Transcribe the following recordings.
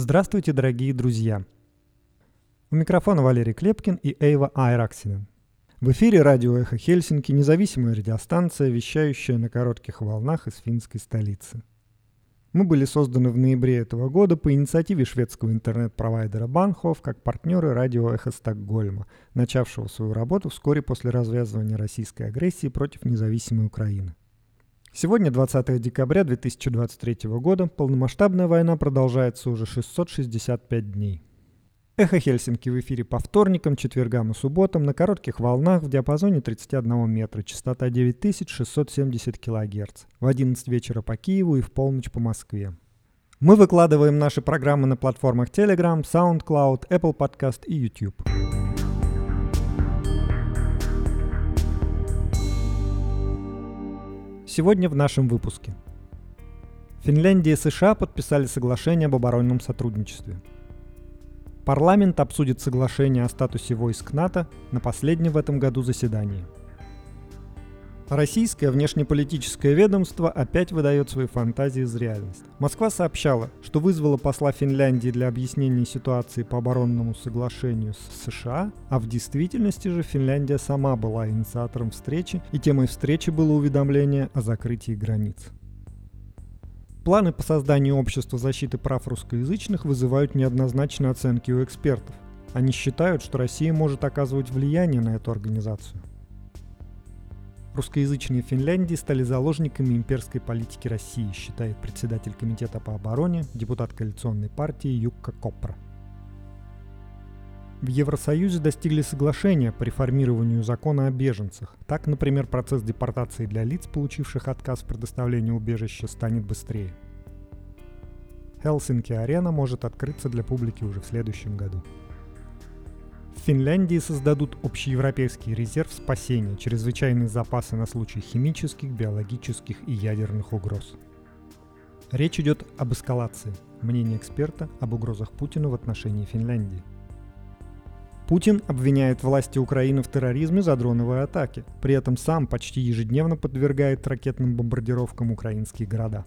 Здравствуйте, дорогие друзья! У микрофона Валерий Клепкин и Эйва Айраксинен. В эфире радио «Эхо Хельсинки» независимая радиостанция, вещающая на коротких волнах из финской столицы. Мы были созданы в ноябре этого года по инициативе шведского интернет-провайдера Банхов как партнеры радио «Эхо Стокгольма», начавшего свою работу вскоре после развязывания российской агрессии против независимой Украины. Сегодня 20 декабря 2023 года. Полномасштабная война продолжается уже 665 дней. Эхо Хельсинки в эфире по вторникам, четвергам и субботам на коротких волнах в диапазоне 31 метра, частота 9670 кГц, в 11 вечера по Киеву и в полночь по Москве. Мы выкладываем наши программы на платформах Telegram, SoundCloud, Apple Podcast и YouTube. Сегодня в нашем выпуске. Финляндия и США подписали соглашение об оборонном сотрудничестве. Парламент обсудит соглашение о статусе войск НАТО на последнем в этом году заседании – Российское внешнеполитическое ведомство опять выдает свои фантазии из реальности. Москва сообщала, что вызвала посла Финляндии для объяснения ситуации по оборонному соглашению с США, а в действительности же Финляндия сама была инициатором встречи, и темой встречи было уведомление о закрытии границ. Планы по созданию общества защиты прав русскоязычных вызывают неоднозначные оценки у экспертов. Они считают, что Россия может оказывать влияние на эту организацию. Русскоязычные Финляндии стали заложниками имперской политики России, считает председатель Комитета по обороне, депутат коалиционной партии Юкка Копра. В Евросоюзе достигли соглашения по реформированию закона о беженцах. Так, например, процесс депортации для лиц, получивших отказ в предоставлении убежища, станет быстрее. Хелсинки-арена может открыться для публики уже в следующем году. В Финляндии создадут общеевропейский резерв спасения, чрезвычайные запасы на случай химических, биологических и ядерных угроз. Речь идет об эскалации. Мнение эксперта об угрозах Путина в отношении Финляндии. Путин обвиняет власти Украины в терроризме за дроновые атаки, при этом сам почти ежедневно подвергает ракетным бомбардировкам украинские города.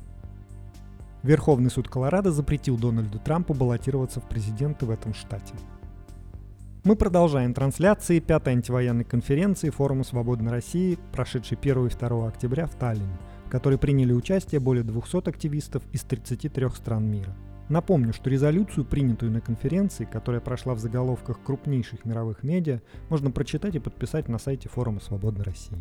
Верховный суд Колорадо запретил Дональду Трампу баллотироваться в президенты в этом штате. Мы продолжаем трансляции пятой антивоенной конференции Форума Свободной России, прошедшей 1 и 2 октября в Таллине, в которой приняли участие более 200 активистов из 33 стран мира. Напомню, что резолюцию, принятую на конференции, которая прошла в заголовках крупнейших мировых медиа, можно прочитать и подписать на сайте Форума Свободной России.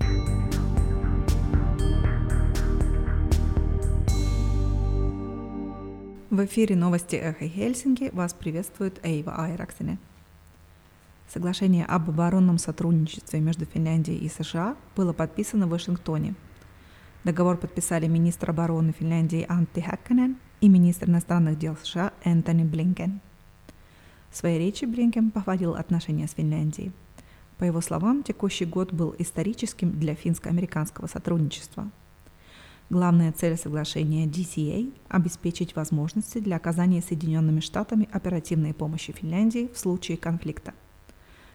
В эфире новости Эхо Хельсинки вас приветствует Эйва Айраксене. Соглашение об оборонном сотрудничестве между Финляндией и США было подписано в Вашингтоне. Договор подписали министр обороны Финляндии Анtti Häkkänen и министр иностранных дел США Энтони Блинкен. В своей речи Блинкен похвалил отношения с Финляндией. По его словам, текущий год был историческим для финско-американского сотрудничества. Главная цель соглашения DCA – обеспечить возможности для оказания Соединенными Штатами оперативной помощи Финляндии в случае конфликта –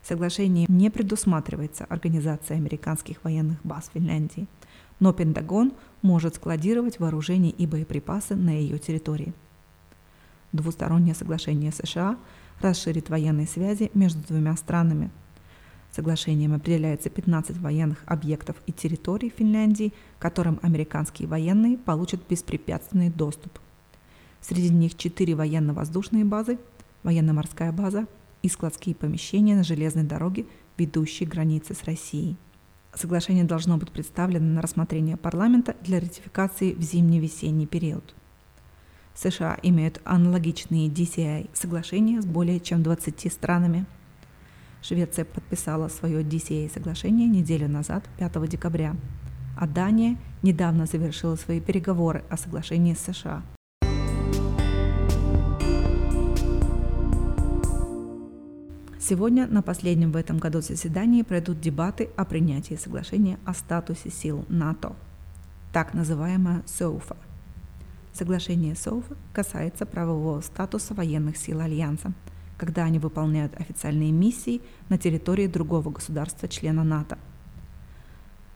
Соглашение не предусматривается организация американских военных баз в Финляндии, но Пентагон может складировать вооружение и боеприпасы на ее территории. Двустороннее соглашение США расширит военные связи между двумя странами. Соглашением определяется 15 военных объектов и территорий Финляндии, которым американские военные получат беспрепятственный доступ. Среди них 4 военно-воздушные базы, военно-морская база, и складские помещения на железной дороге, ведущей границы с Россией. Соглашение должно быть представлено на рассмотрение парламента для ратификации в зимне-весенний период. США имеют аналогичные DCI соглашения с более чем 20 странами. Швеция подписала свое DCA соглашение неделю назад, 5 декабря, а Дания недавно завершила свои переговоры о соглашении с США – Сегодня на последнем в этом году заседании пройдут дебаты о принятии соглашения о статусе сил НАТО, так называемое СОУФа. Соглашение СОУФа касается правового статуса военных сил Альянса, когда они выполняют официальные миссии на территории другого государства-члена НАТО.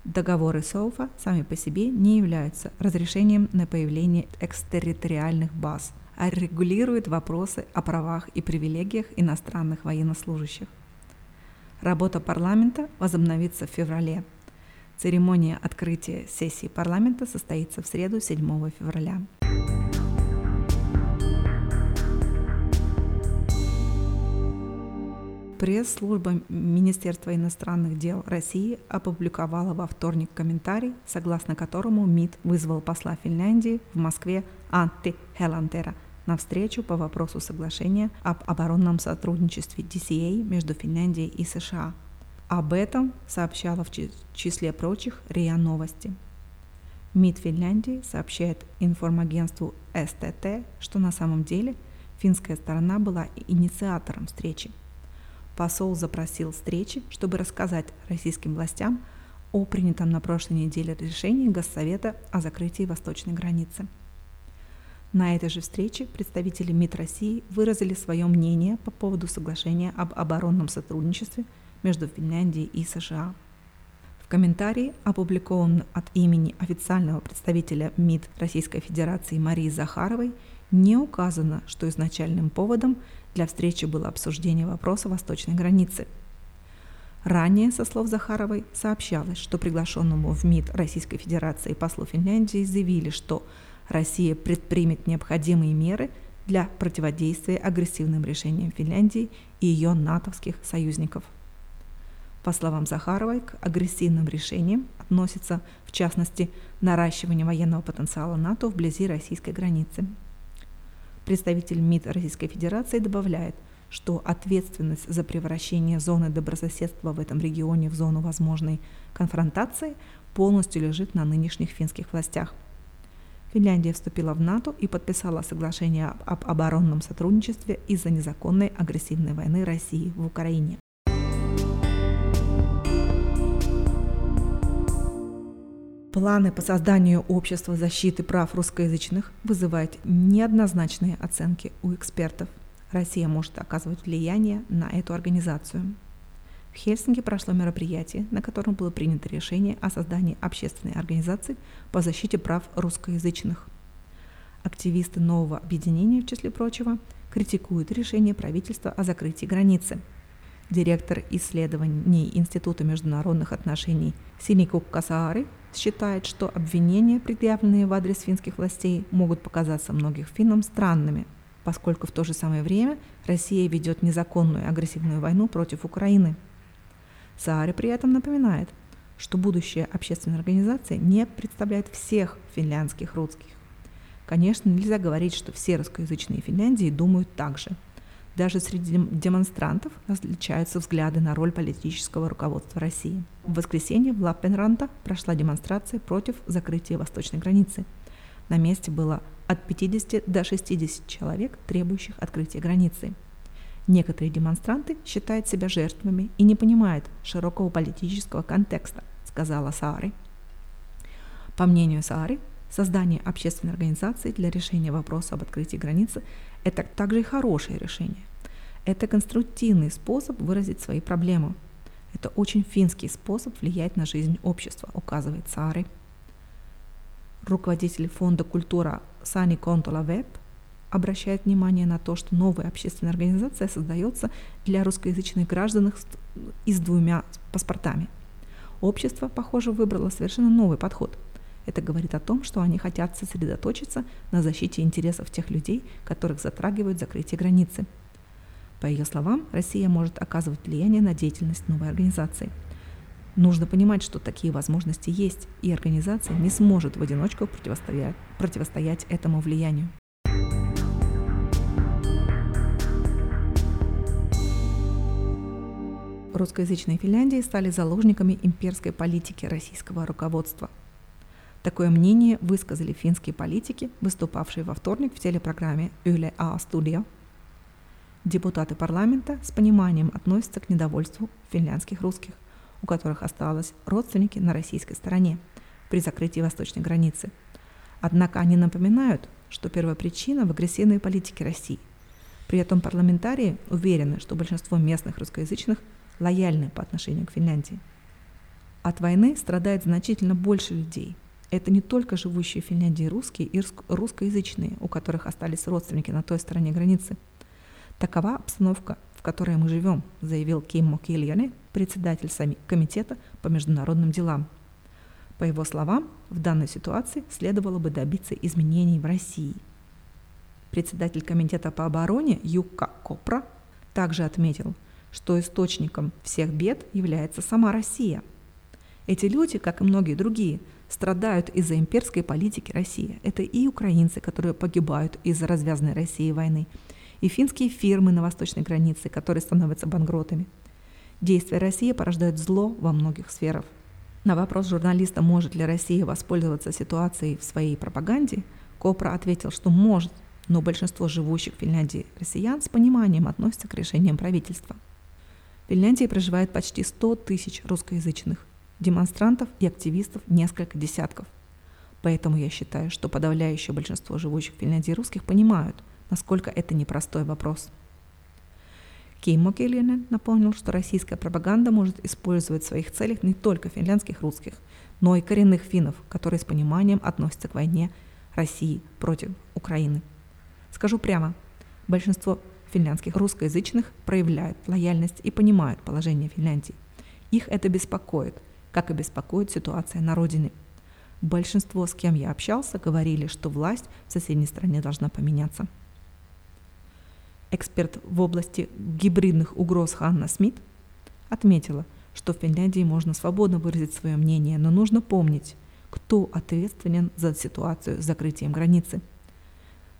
Договоры СОУФа сами по себе не являются разрешением на появление экстерриториальных баз, а регулирует вопросы о правах и привилегиях иностранных военнослужащих. Работа парламента возобновится в феврале. Церемония открытия сессии парламента состоится в среду 7 февраля. Пресс-служба Министерства иностранных дел России опубликовала во вторник комментарий, согласно которому МИД вызвал посла Финляндии в Москве Анти Хелантера на встречу по вопросу соглашения об оборонном сотрудничестве DCA между Финляндией и США. Об этом сообщала в числе прочих РИА Новости. МИД Финляндии сообщает информагентству СТТ, что на самом деле финская сторона была инициатором встречи – посол запросил встречи, чтобы рассказать российским властям о принятом на прошлой неделе решении Госсовета о закрытии восточной границы. На этой же встрече представители МИД России выразили свое мнение по поводу соглашения об оборонном сотрудничестве между Финляндией и США. В комментарии, опубликованном от имени официального представителя МИД Российской Федерации Марии Захаровой, не указано, что изначальным поводом для встречи было обсуждение вопроса восточной границы. Ранее, со слов Захаровой, сообщалось, что приглашенному в МИД Российской Федерации послу Финляндии заявили, что Россия предпримет необходимые меры для противодействия агрессивным решениям Финляндии и ее натовских союзников. По словам Захаровой, к агрессивным решениям относится, в частности, наращивание военного потенциала НАТО вблизи российской границы – Представитель МИД Российской Федерации добавляет, что ответственность за превращение зоны добрососедства в этом регионе в зону возможной конфронтации полностью лежит на нынешних финских властях. Финляндия вступила в НАТО и подписала соглашение об оборонном сотрудничестве из-за незаконной агрессивной войны России в Украине. Планы по созданию общества защиты прав русскоязычных вызывают неоднозначные оценки у экспертов. Россия может оказывать влияние на эту организацию. В Хельсинки прошло мероприятие, на котором было принято решение о создании общественной организации по защите прав русскоязычных. Активисты нового объединения, в числе прочего, критикуют решение правительства о закрытии границы. Директор исследований Института международных отношений Синикук Касаары считает, что обвинения, предъявленные в адрес финских властей, могут показаться многих финнам странными, поскольку в то же самое время Россия ведет незаконную агрессивную войну против Украины. Саари при этом напоминает, что будущая общественная организация не представляет всех финляндских русских. Конечно, нельзя говорить, что все русскоязычные Финляндии думают так же – даже среди демонстрантов различаются взгляды на роль политического руководства России. В воскресенье в Лаппенранта прошла демонстрация против закрытия восточной границы. На месте было от 50 до 60 человек, требующих открытия границы. Некоторые демонстранты считают себя жертвами и не понимают широкого политического контекста, сказала Саары. По мнению Саары, создание общественной организации для решения вопроса об открытии границы – это также и хорошее решение. Это конструктивный способ выразить свои проблемы. Это очень финский способ влиять на жизнь общества, указывает Сари. Руководитель фонда «Культура» Сани Контола Веб обращает внимание на то, что новая общественная организация создается для русскоязычных граждан и с двумя паспортами. Общество, похоже, выбрало совершенно новый подход. Это говорит о том, что они хотят сосредоточиться на защите интересов тех людей, которых затрагивают закрытие границы – по ее словам, Россия может оказывать влияние на деятельность новой организации. Нужно понимать, что такие возможности есть, и организация не сможет в одиночку противостоять, противостоять этому влиянию. Русскоязычные Финляндии стали заложниками имперской политики российского руководства. Такое мнение высказали финские политики, выступавшие во вторник в телепрограмме «Yle A Studio» Депутаты парламента с пониманием относятся к недовольству финляндских русских, у которых осталось родственники на российской стороне при закрытии восточной границы. Однако они напоминают, что первопричина в агрессивной политике России. При этом парламентарии уверены, что большинство местных русскоязычных лояльны по отношению к Финляндии. От войны страдает значительно больше людей. это не только живущие в Финляндии русские и русскоязычные, у которых остались родственники на той стороне границы. Такова обстановка, в которой мы живем, заявил Киммо Кильяне, председатель комитета по международным делам. По его словам, в данной ситуации следовало бы добиться изменений в России. Председатель комитета по обороне Юка Копра также отметил, что источником всех бед является сама Россия. Эти люди, как и многие другие, страдают из-за имперской политики России. Это и украинцы, которые погибают из-за развязанной России войны, и финские фирмы на восточной границе, которые становятся банкротами. Действия России порождают зло во многих сферах. На вопрос журналиста, может ли Россия воспользоваться ситуацией в своей пропаганде, Копра ответил, что может, но большинство живущих в Финляндии россиян с пониманием относятся к решениям правительства. Финляндии проживает почти 100 тысяч русскоязычных, демонстрантов и активистов несколько десятков. Поэтому я считаю, что подавляющее большинство живущих в Финляндии русских понимают, насколько это непростой вопрос. Кеймо Келлинен напомнил, что российская пропаганда может использовать в своих целях не только финляндских русских, но и коренных финнов, которые с пониманием относятся к войне России против Украины. Скажу прямо, большинство финляндских русскоязычных проявляют лояльность и понимают положение Финляндии. Их это беспокоит, как и беспокоит ситуация на родине. Большинство, с кем я общался, говорили, что власть в соседней стране должна поменяться. Эксперт в области гибридных угроз Ханна Смит отметила, что в Финляндии можно свободно выразить свое мнение, но нужно помнить, кто ответственен за ситуацию с закрытием границы.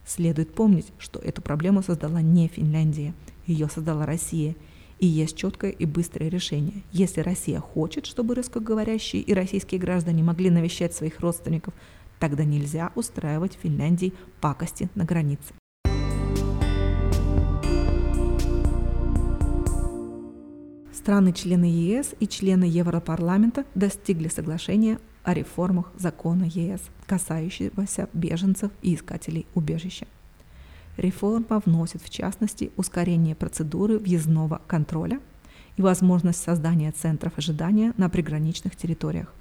Следует помнить, что эту проблему создала не Финляндия, ее создала Россия – и есть четкое и быстрое решение. Если Россия хочет, чтобы русскоговорящие и российские граждане могли навещать своих родственников, тогда нельзя устраивать в Финляндии пакости на границе. Страны-члены ЕС и члены Европарламента достигли соглашения о реформах закона ЕС, касающегося беженцев и искателей убежища. Реформа вносит, в частности, ускорение процедуры въездного контроля и возможность создания центров ожидания на приграничных территориях.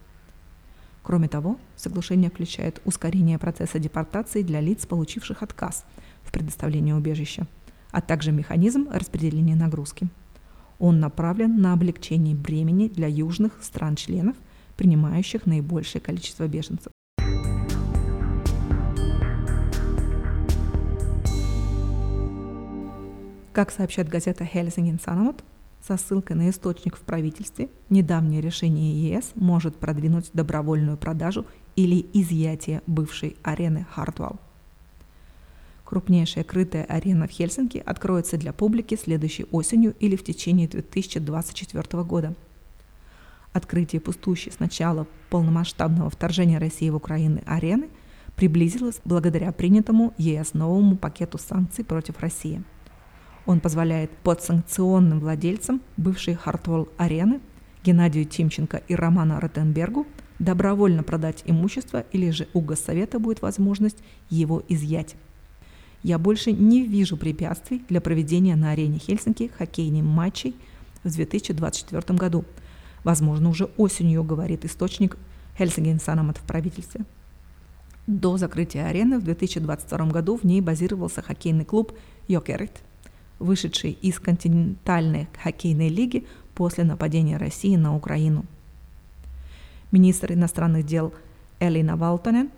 Кроме того, соглашение включает ускорение процесса депортации для лиц, получивших отказ в предоставлении убежища, а также механизм распределения нагрузки. Он направлен на облегчение бремени для южных стран-членов, принимающих наибольшее количество беженцев. Как сообщает газета Helsingin Sanomat, со ссылкой на источник в правительстве, недавнее решение ЕС может продвинуть добровольную продажу или изъятие бывшей арены Хартвалл. Крупнейшая крытая арена в Хельсинки откроется для публики следующей осенью или в течение 2024 года. Открытие пустующей с начала полномасштабного вторжения России в Украину арены приблизилось благодаря принятому ЕС новому пакету санкций против России – он позволяет подсанкционным владельцам бывшей Хартволл-арены Геннадию Тимченко и Роману Ротенбергу добровольно продать имущество или же у Госсовета будет возможность его изъять. Я больше не вижу препятствий для проведения на арене Хельсинки хоккейных матчей в 2024 году. Возможно, уже осенью, говорит источник Хельсинген Санамат в правительстве. До закрытия арены в 2022 году в ней базировался хоккейный клуб Йокерит – вышедший из континентальной хоккейной лиги после нападения России на Украину. Министр иностранных дел Элина Валтонен,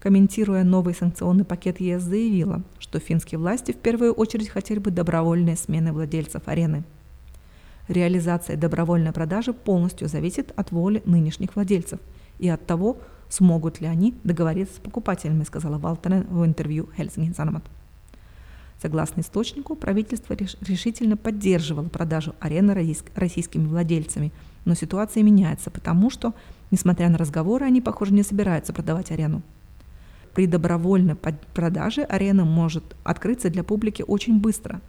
комментируя новый санкционный пакет ЕС, заявила, что финские власти в первую очередь хотели бы добровольной смены владельцев арены. Реализация добровольной продажи полностью зависит от воли нынешних владельцев и от того, смогут ли они договориться с покупателями, сказала Валтонен в интервью Хельсинки Санамат. Согласно источнику, правительство решительно поддерживало продажу арены российскими владельцами, но ситуация меняется, потому что, несмотря на разговоры, они, похоже, не собираются продавать арену. При добровольной продаже арена может открыться для публики очень быстро,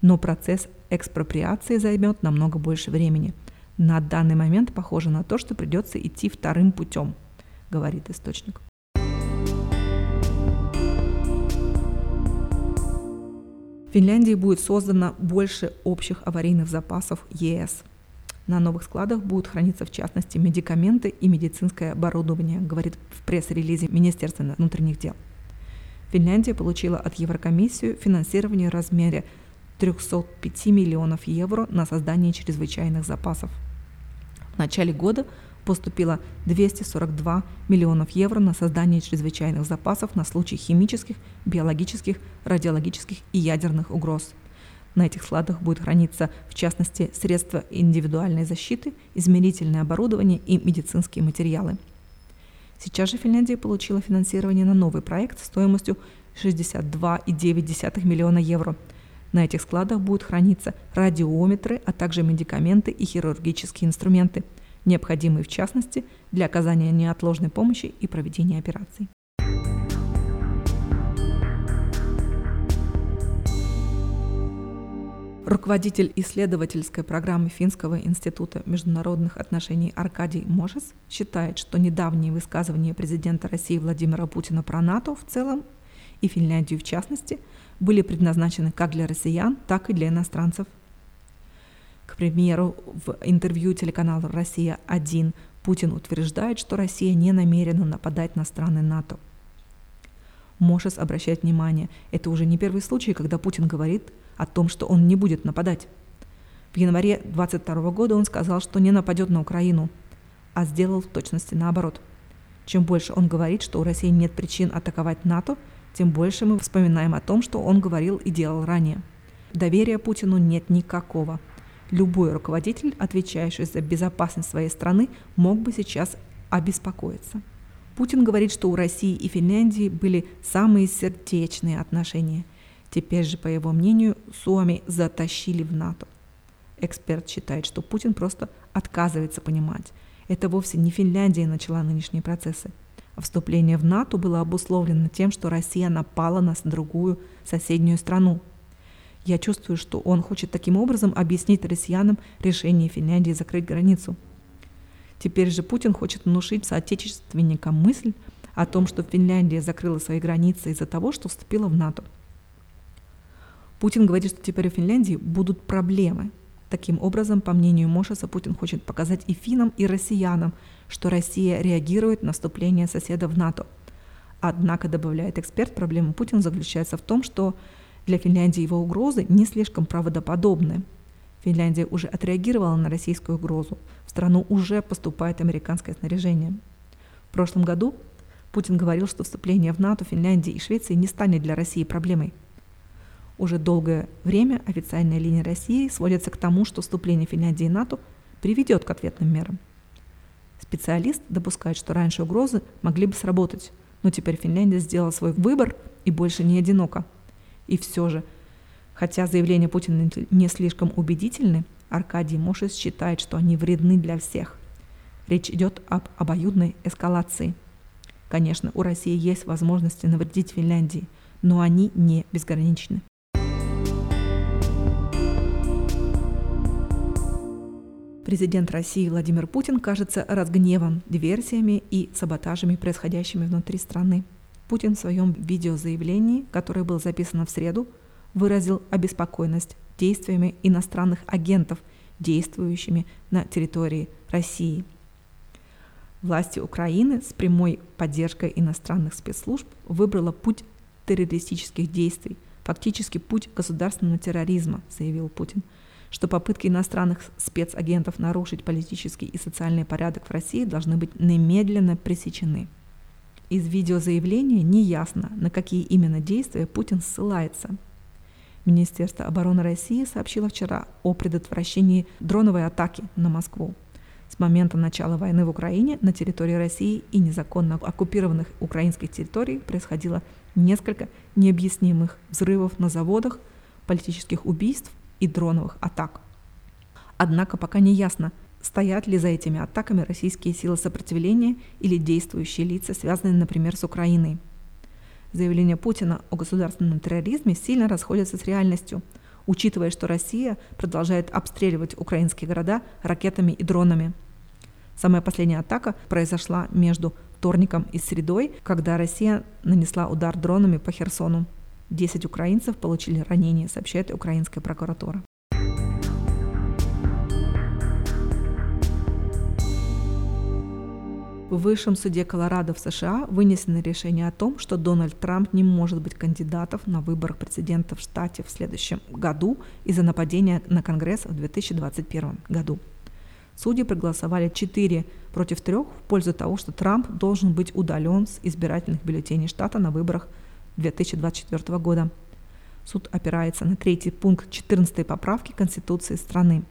но процесс экспроприации займет намного больше времени. На данный момент похоже на то, что придется идти вторым путем, говорит источник. В Финляндии будет создано больше общих аварийных запасов ЕС. На новых складах будут храниться в частности медикаменты и медицинское оборудование, говорит в пресс-релизе Министерства внутренних дел. Финляндия получила от Еврокомиссии финансирование в размере 305 миллионов евро на создание чрезвычайных запасов. В начале года поступило 242 миллионов евро на создание чрезвычайных запасов на случай химических, биологических, радиологических и ядерных угроз. На этих складах будет храниться, в частности, средства индивидуальной защиты, измерительное оборудование и медицинские материалы. Сейчас же Финляндия получила финансирование на новый проект стоимостью 62,9 миллиона евро. На этих складах будут храниться радиометры, а также медикаменты и хирургические инструменты – необходимые в частности для оказания неотложной помощи и проведения операций. Руководитель исследовательской программы Финского института международных отношений Аркадий Мошес считает, что недавние высказывания президента России Владимира Путина про НАТО в целом и Финляндию в частности были предназначены как для россиян, так и для иностранцев к примеру, в интервью телеканала «Россия-1» Путин утверждает, что Россия не намерена нападать на страны НАТО. Мошес обращает внимание, это уже не первый случай, когда Путин говорит о том, что он не будет нападать. В январе 22 года он сказал, что не нападет на Украину, а сделал в точности наоборот. Чем больше он говорит, что у России нет причин атаковать НАТО, тем больше мы вспоминаем о том, что он говорил и делал ранее. Доверия Путину нет никакого – Любой руководитель, отвечающий за безопасность своей страны, мог бы сейчас обеспокоиться. Путин говорит, что у России и Финляндии были самые сердечные отношения. Теперь же, по его мнению, Суоми затащили в НАТО. Эксперт считает, что Путин просто отказывается понимать. Это вовсе не Финляндия начала нынешние процессы. Вступление в НАТО было обусловлено тем, что Россия напала на другую соседнюю страну, я чувствую, что он хочет таким образом объяснить россиянам решение Финляндии закрыть границу. Теперь же Путин хочет внушить соотечественникам мысль о том, что Финляндия закрыла свои границы из-за того, что вступила в НАТО. Путин говорит, что теперь у Финляндии будут проблемы. Таким образом, по мнению Мошеса, Путин хочет показать и финнам, и россиянам, что Россия реагирует на вступление соседа в НАТО. Однако, добавляет эксперт, проблема Путина заключается в том, что для Финляндии его угрозы не слишком правдоподобны. Финляндия уже отреагировала на российскую угрозу. В страну уже поступает американское снаряжение. В прошлом году Путин говорил, что вступление в НАТО Финляндии и Швеции не станет для России проблемой. Уже долгое время официальная линия России сводится к тому, что вступление Финляндии в НАТО приведет к ответным мерам. Специалист допускает, что раньше угрозы могли бы сработать, но теперь Финляндия сделала свой выбор и больше не одинока – и все же, хотя заявления Путина не слишком убедительны, Аркадий Мошес считает, что они вредны для всех. Речь идет об обоюдной эскалации. Конечно, у России есть возможности навредить Финляндии, но они не безграничны. Президент России Владимир Путин кажется разгневан диверсиями и саботажами, происходящими внутри страны. Путин в своем видеозаявлении, которое было записано в среду, выразил обеспокоенность действиями иностранных агентов, действующими на территории России. Власти Украины с прямой поддержкой иностранных спецслужб выбрала путь террористических действий, фактически путь государственного терроризма, заявил Путин, что попытки иностранных спецагентов нарушить политический и социальный порядок в России должны быть немедленно пресечены. Из видеозаявления неясно, на какие именно действия Путин ссылается. Министерство обороны России сообщило вчера о предотвращении дроновой атаки на Москву. С момента начала войны в Украине на территории России и незаконно оккупированных украинских территорий происходило несколько необъяснимых взрывов на заводах, политических убийств и дроновых атак. Однако пока не ясно, Стоят ли за этими атаками российские силы сопротивления или действующие лица, связанные, например, с Украиной? Заявления Путина о государственном терроризме сильно расходятся с реальностью, учитывая, что Россия продолжает обстреливать украинские города ракетами и дронами. Самая последняя атака произошла между вторником и средой, когда Россия нанесла удар дронами по Херсону. 10 украинцев получили ранения, сообщает украинская прокуратура. В высшем суде Колорадо в США вынесено решение о том, что Дональд Трамп не может быть кандидатом на выборах президента в штате в следующем году из-за нападения на Конгресс в 2021 году. Судьи проголосовали 4 против 3 в пользу того, что Трамп должен быть удален с избирательных бюллетеней штата на выборах 2024 года. Суд опирается на третий пункт 14 поправки Конституции страны,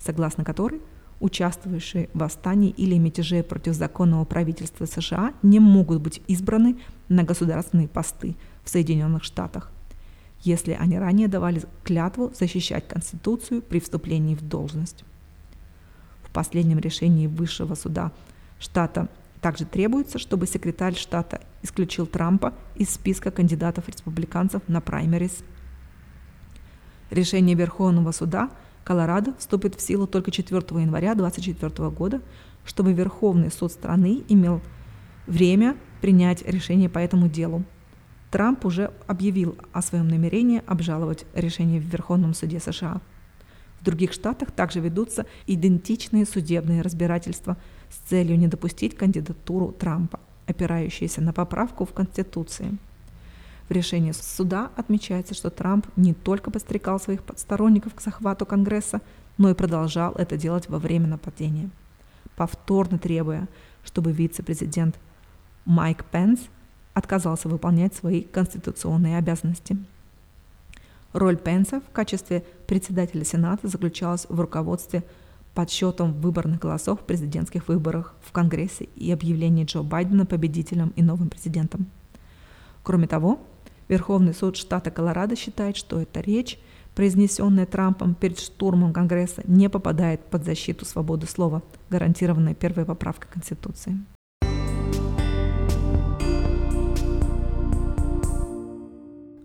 согласно которой – участвовавшие в восстании или мятеже против законного правительства США, не могут быть избраны на государственные посты в Соединенных Штатах, если они ранее давали клятву защищать Конституцию при вступлении в должность. В последнем решении Высшего суда штата также требуется, чтобы секретарь штата исключил Трампа из списка кандидатов-республиканцев на праймерис. Решение Верховного суда – Колорадо вступит в силу только 4 января 2024 года, чтобы Верховный суд страны имел время принять решение по этому делу. Трамп уже объявил о своем намерении обжаловать решение в Верховном суде США. В других штатах также ведутся идентичные судебные разбирательства с целью не допустить кандидатуру Трампа, опирающиеся на поправку в Конституции. В решении суда отмечается, что Трамп не только подстрекал своих сторонников к захвату Конгресса, но и продолжал это делать во время нападения, повторно требуя, чтобы вице-президент Майк Пенс отказался выполнять свои конституционные обязанности. Роль Пенса в качестве председателя Сената заключалась в руководстве подсчетом выборных голосов в президентских выборах в Конгрессе и объявлении Джо Байдена победителем и новым президентом. Кроме того, Верховный суд штата Колорадо считает, что эта речь, произнесенная Трампом перед штурмом Конгресса, не попадает под защиту свободы слова, гарантированной первой поправкой Конституции.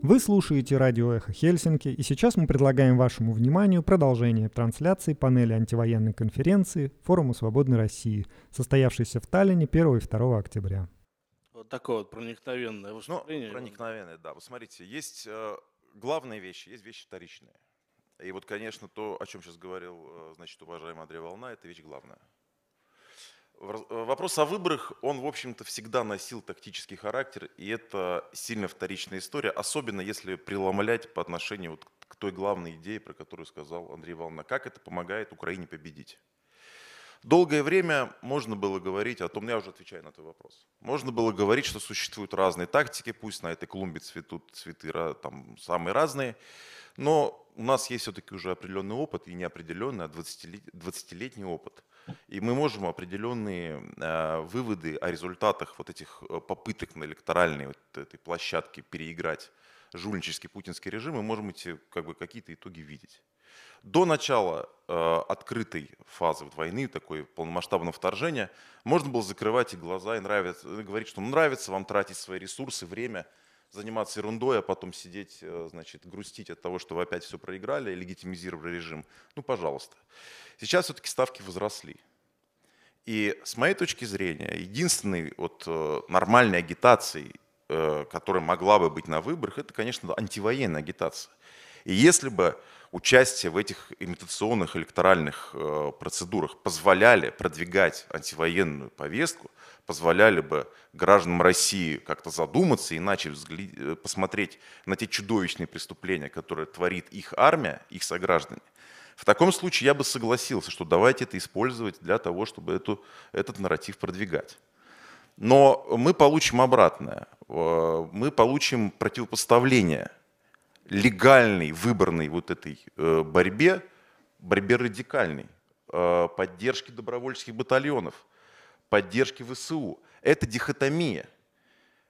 Вы слушаете радио «Эхо Хельсинки», и сейчас мы предлагаем вашему вниманию продолжение трансляции панели антивоенной конференции Форума Свободной России, состоявшейся в Таллине 1 и 2 октября вот такое вот проникновенное ну, выступление. Ну, проникновенное, да. Вы смотрите, есть э, главные вещи, есть вещи вторичные. И вот, конечно, то, о чем сейчас говорил, э, значит, уважаемый Андрей Волна, это вещь главная. Э, вопрос о выборах, он, в общем-то, всегда носил тактический характер, и это сильно вторичная история, особенно если преломлять по отношению вот к той главной идее, про которую сказал Андрей Волна. Как это помогает Украине победить? Долгое время можно было говорить о том, я уже отвечаю на твой вопрос, можно было говорить, что существуют разные тактики, пусть на этой клумбе цветут цветы там, самые разные, но у нас есть все-таки уже определенный опыт, и не определенный, а 20-летний опыт. И мы можем определенные э, выводы о результатах вот этих э, попыток на электоральной вот этой площадке переиграть жульнический путинский режим, мы можем эти как бы, какие-то итоги видеть. До начала э, открытой фазы войны, такой полномасштабного вторжения, можно было закрывать и глаза и нравится, говорить, что нравится вам тратить свои ресурсы, время, заниматься ерундой, а потом сидеть, э, значит, грустить от того, что вы опять все проиграли, легитимизировали режим. Ну, пожалуйста. Сейчас все-таки ставки возросли. И с моей точки зрения, единственной вот, э, нормальной агитацией, э, которая могла бы быть на выборах, это, конечно, антивоенная агитация. И если бы участие в этих имитационных электоральных э, процедурах позволяли продвигать антивоенную повестку, позволяли бы гражданам России как-то задуматься, иначе взгляд, э, посмотреть на те чудовищные преступления, которые творит их армия, их сограждане, в таком случае я бы согласился, что давайте это использовать для того, чтобы эту, этот нарратив продвигать. Но мы получим обратное. Э, мы получим противопоставление легальной, выборной вот этой э, борьбе, борьбе радикальной, э, поддержки добровольческих батальонов, поддержки ВСУ. Это дихотомия.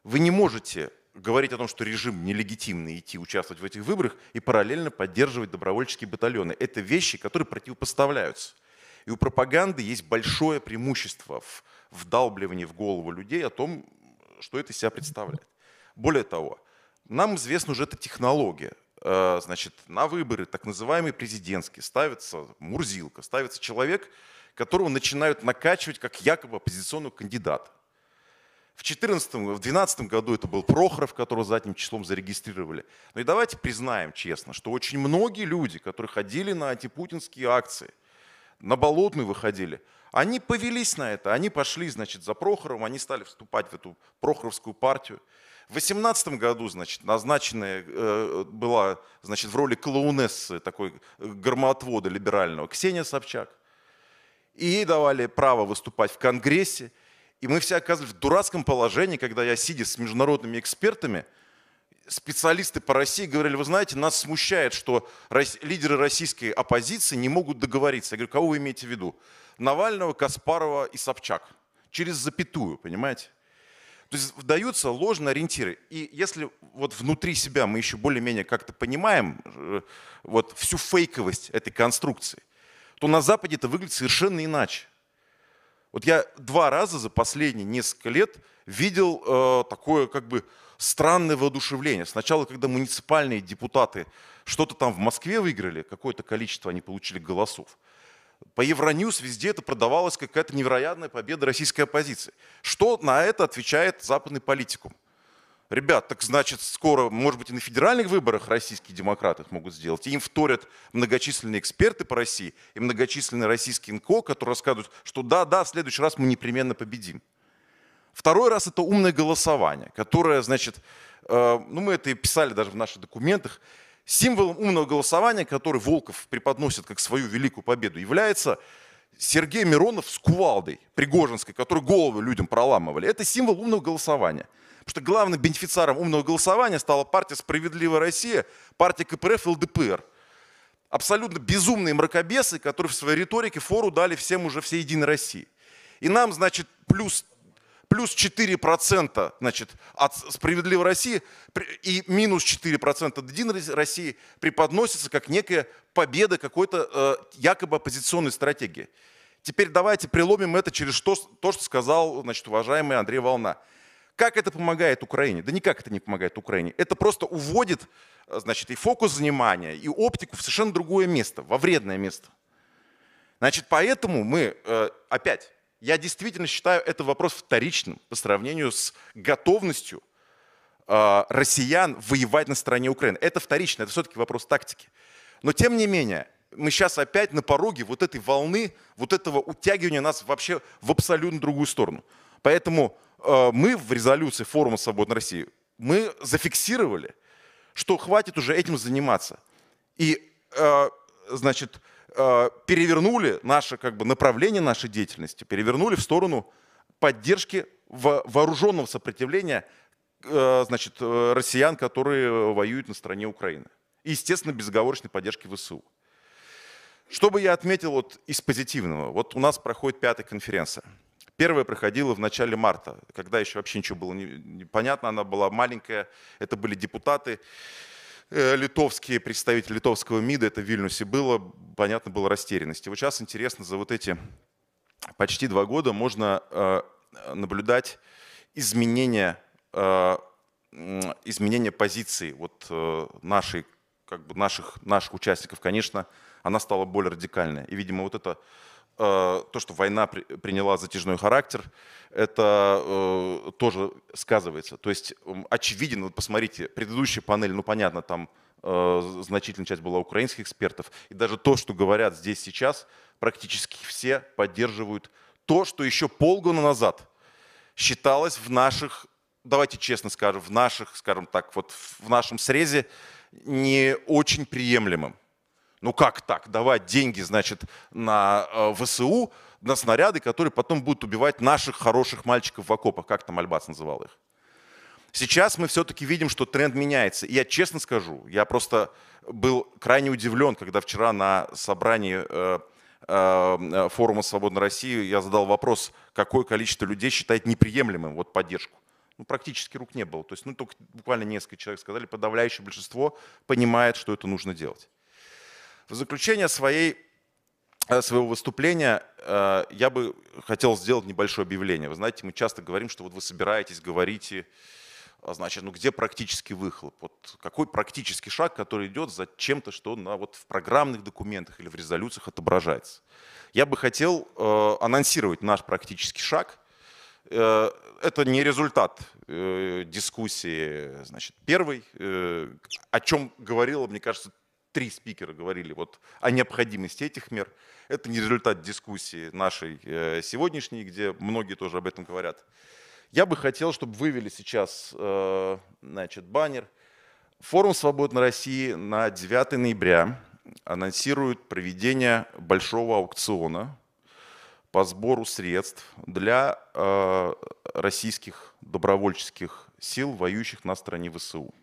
Вы не можете говорить о том, что режим нелегитимный идти участвовать в этих выборах и параллельно поддерживать добровольческие батальоны. Это вещи, которые противопоставляются. И у пропаганды есть большое преимущество в вдалбливании в голову людей о том, что это из себя представляет. Более того, нам известна уже эта технология. Э, значит, на выборы, так называемые президентские, ставится Мурзилка, ставится человек, которого начинают накачивать как якобы оппозиционного кандидата. В 2014, в 2012 году это был Прохоров, которого задним числом зарегистрировали. Ну и давайте признаем честно, что очень многие люди, которые ходили на антипутинские акции, на Болотную выходили, Они повелись на это, они пошли, значит, за Прохоровым, они стали вступать в эту Прохоровскую партию. В 18 году, значит, назначенная э, была, значит, в роли клоунессы, такой э, громоотвода либерального, Ксения Собчак. И ей давали право выступать в Конгрессе. И мы все оказывались в дурацком положении, когда я, сидя с международными экспертами, специалисты по России говорили, вы знаете, нас смущает, что лидеры российской оппозиции не могут договориться. Я говорю, кого вы имеете в виду? Навального, Каспарова и Собчак. Через запятую, понимаете? То есть даются ложные ориентиры. И если вот внутри себя мы еще более-менее как-то понимаем э, вот всю фейковость этой конструкции, то на Западе это выглядит совершенно иначе. Вот я два раза за последние несколько лет видел э, такое как бы странное воодушевление. Сначала, когда муниципальные депутаты что-то там в Москве выиграли, какое-то количество они получили голосов. По Евроньюз везде это продавалось какая-то невероятная победа российской оппозиции. Что на это отвечает западный политикум? Ребят, так значит, скоро, может быть, и на федеральных выборах российские демократы их могут сделать. И им вторят многочисленные эксперты по России и многочисленные российские НКО, которые рассказывают, что да, да, в следующий раз мы непременно победим. Второй раз это умное голосование, которое, значит, э, ну мы это и писали даже в наших документах, Символом умного голосования, который Волков преподносит как свою великую победу, является Сергей Миронов с кувалдой Пригожинской, который головы людям проламывали. Это символ умного голосования. Потому что главным бенефициаром умного голосования стала партия «Справедливая Россия», партия КПРФ и ЛДПР. Абсолютно безумные мракобесы, которые в своей риторике фору дали всем уже всей Единой России. И нам, значит, плюс плюс 4% значит, от «Справедливой России» и минус 4% от «Единой России» преподносится как некая победа какой-то э, якобы оппозиционной стратегии. Теперь давайте приломим это через то, то что сказал значит, уважаемый Андрей Волна. Как это помогает Украине? Да никак это не помогает Украине. Это просто уводит э, значит, и фокус внимания, и оптику в совершенно другое место, во вредное место. Значит, поэтому мы, э, опять, я действительно считаю это вопрос вторичным по сравнению с готовностью э, россиян воевать на стороне Украины. Это вторично, это все-таки вопрос тактики. Но тем не менее, мы сейчас опять на пороге вот этой волны, вот этого утягивания нас вообще в абсолютно другую сторону. Поэтому э, мы в резолюции форума «Свободной России» мы зафиксировали, что хватит уже этим заниматься. И, э, значит, перевернули наше как бы, направление нашей деятельности, перевернули в сторону поддержки вооруженного сопротивления э, значит, э, россиян, которые воюют на стороне Украины. И, естественно, безоговорочной поддержки ВСУ. Что бы я отметил вот из позитивного? Вот у нас проходит пятая конференция. Первая проходила в начале марта, когда еще вообще ничего было непонятно, она была маленькая, это были депутаты. Э, литовские представители литовского МИДа, это в Вильнюсе было, понятно, было растерянность. И вот сейчас интересно, за вот эти почти два года можно э, наблюдать изменения, э, изменения позиции вот нашей, как бы наших, наших участников. Конечно, она стала более радикальной. И, видимо, вот это то, что война приняла затяжной характер, это э, тоже сказывается. То есть очевидно, вот посмотрите, предыдущая панель, ну понятно, там э, значительная часть была украинских экспертов, и даже то, что говорят здесь сейчас, практически все поддерживают то, что еще полгода назад считалось в наших, давайте честно скажем, в наших, скажем так, вот в нашем срезе не очень приемлемым. Ну как так? Давать деньги, значит, на э, ВСУ, на снаряды, которые потом будут убивать наших хороших мальчиков в окопах, как там Альбац называл их. Сейчас мы все-таки видим, что тренд меняется. И я честно скажу, я просто был крайне удивлен, когда вчера на собрании э, э, форума «Свободной России» я задал вопрос, какое количество людей считает неприемлемым вот поддержку. Ну, практически рук не было. То есть, ну, только буквально несколько человек сказали, подавляющее большинство понимает, что это нужно делать. В заключение своей Э, своего выступления э, я бы хотел сделать небольшое объявление. Вы знаете, мы часто говорим, что вот вы собираетесь, говорите, а значит, ну где практический выхлоп? Вот какой практический шаг, который идет за чем-то, что на, вот в программных документах или в резолюциях отображается? Я бы хотел э, анонсировать наш практический шаг. Э, это не результат э, дискуссии, значит, первой, э, о чем говорила, мне кажется, три спикера говорили вот о необходимости этих мер. Это не результат дискуссии нашей э, сегодняшней, где многие тоже об этом говорят. Я бы хотел, чтобы вывели сейчас э, значит, баннер. Форум «Свободной России» на 9 ноября анонсирует проведение большого аукциона по сбору средств для э, российских добровольческих сил, воюющих на стороне ВСУ.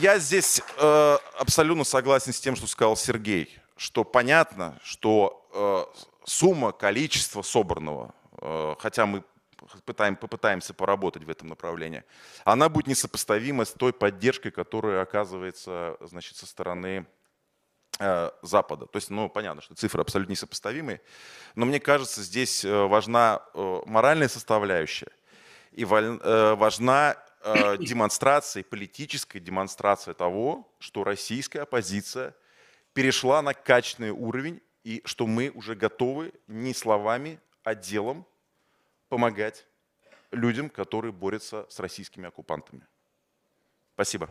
Я здесь э, абсолютно согласен с тем, что сказал Сергей, что понятно, что э, сумма, количество собранного, э, хотя мы пытаем, попытаемся поработать в этом направлении, она будет несопоставима с той поддержкой, которая оказывается значит, со стороны э, Запада. То есть, ну, понятно, что цифры абсолютно несопоставимые, но мне кажется, здесь э, важна э, моральная составляющая и важна э, демонстрации, политической демонстрации того, что российская оппозиция перешла на качественный уровень и что мы уже готовы не словами, а делом помогать людям, которые борются с российскими оккупантами. Спасибо.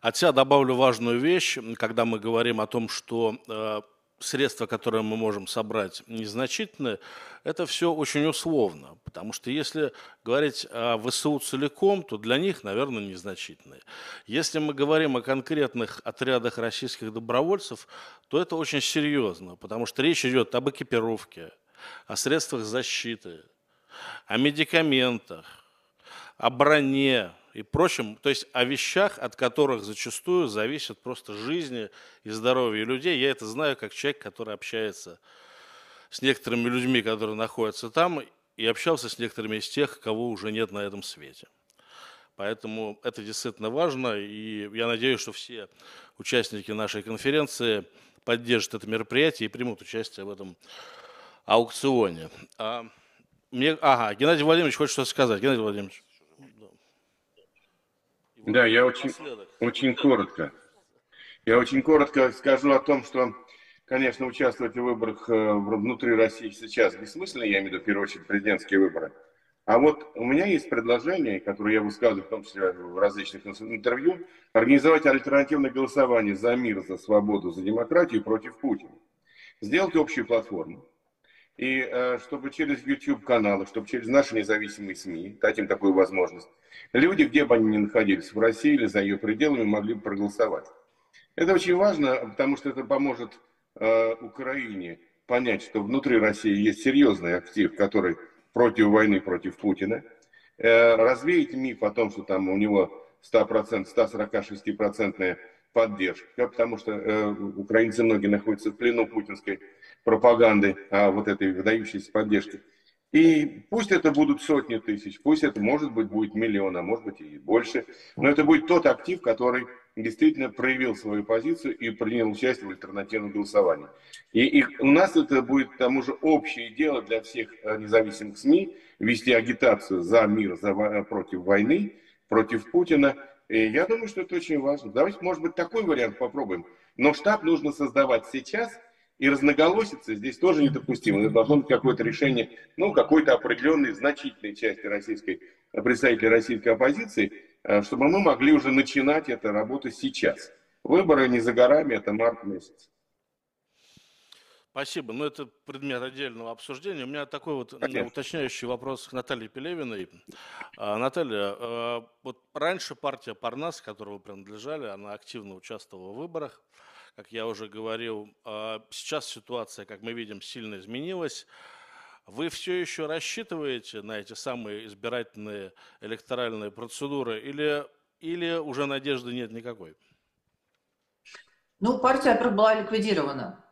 От себя добавлю важную вещь, когда мы говорим о том, что э, средства, которые мы можем собрать, незначительные, это все очень условно. Потому что если говорить о ВСУ целиком, то для них, наверное, незначительные. Если мы говорим о конкретных отрядах российских добровольцев, то это очень серьезно, потому что речь идет об экипировке, о средствах защиты, о медикаментах, о броне, и прочим, то есть о вещах, от которых зачастую зависит просто жизни и здоровье людей. Я это знаю как человек, который общается с некоторыми людьми, которые находятся там, и общался с некоторыми из тех, кого уже нет на этом свете. Поэтому это действительно важно, и я надеюсь, что все участники нашей конференции поддержат это мероприятие и примут участие в этом аукционе. А, мне, ага, Геннадий Владимирович хочет что-то сказать. Геннадий Владимирович. Да, я очень, очень коротко. Я очень коротко скажу о том, что, конечно, участвовать в выборах э, внутри России сейчас бессмысленно, я имею в виду, в первую очередь, президентские выборы. А вот у меня есть предложение, которое я высказываю, в том числе в различных интервью, организовать альтернативное голосование за мир, за свободу, за демократию против Путина. Сделать общую платформу и э, чтобы через YouTube-каналы, чтобы через наши независимые СМИ дать им такую возможность, люди, где бы они ни находились, в России или за ее пределами, могли бы проголосовать. Это очень важно, потому что это поможет э, Украине понять, что внутри России есть серьезный актив, который против войны, против Путина, э, развеять миф о том, что там у него 100%, 146% поддержка, потому что э, украинцы многие находятся в плену путинской пропаганды, а вот этой выдающейся поддержки. И пусть это будут сотни тысяч, пусть это, может быть, будет миллион, а может быть и больше, но это будет тот актив, который действительно проявил свою позицию и принял участие в альтернативном голосовании. И, и у нас это будет, к тому же, общее дело для всех э, независимых СМИ, вести агитацию за мир, за, против войны, против Путина, и я думаю, что это очень важно. Давайте, может быть, такой вариант попробуем. Но штаб нужно создавать сейчас, и разноголосица здесь тоже недопустимо. Это должно быть какое-то решение, ну, какой-то определенной значительной части российской, представителей российской оппозиции, э, чтобы мы могли уже начинать эту работу сейчас. Выборы не за горами, это март месяц. Спасибо. Ну, это предмет отдельного обсуждения. У меня такой вот Конечно. уточняющий вопрос к Наталье Пелевиной. А, Наталья, а, вот раньше партия Парнас, которой вы принадлежали, она активно участвовала в выборах. Как я уже говорил, а, сейчас ситуация, как мы видим, сильно изменилась. Вы все еще рассчитываете на эти самые избирательные электоральные процедуры или, или уже надежды нет никакой? Ну, партия была ликвидирована.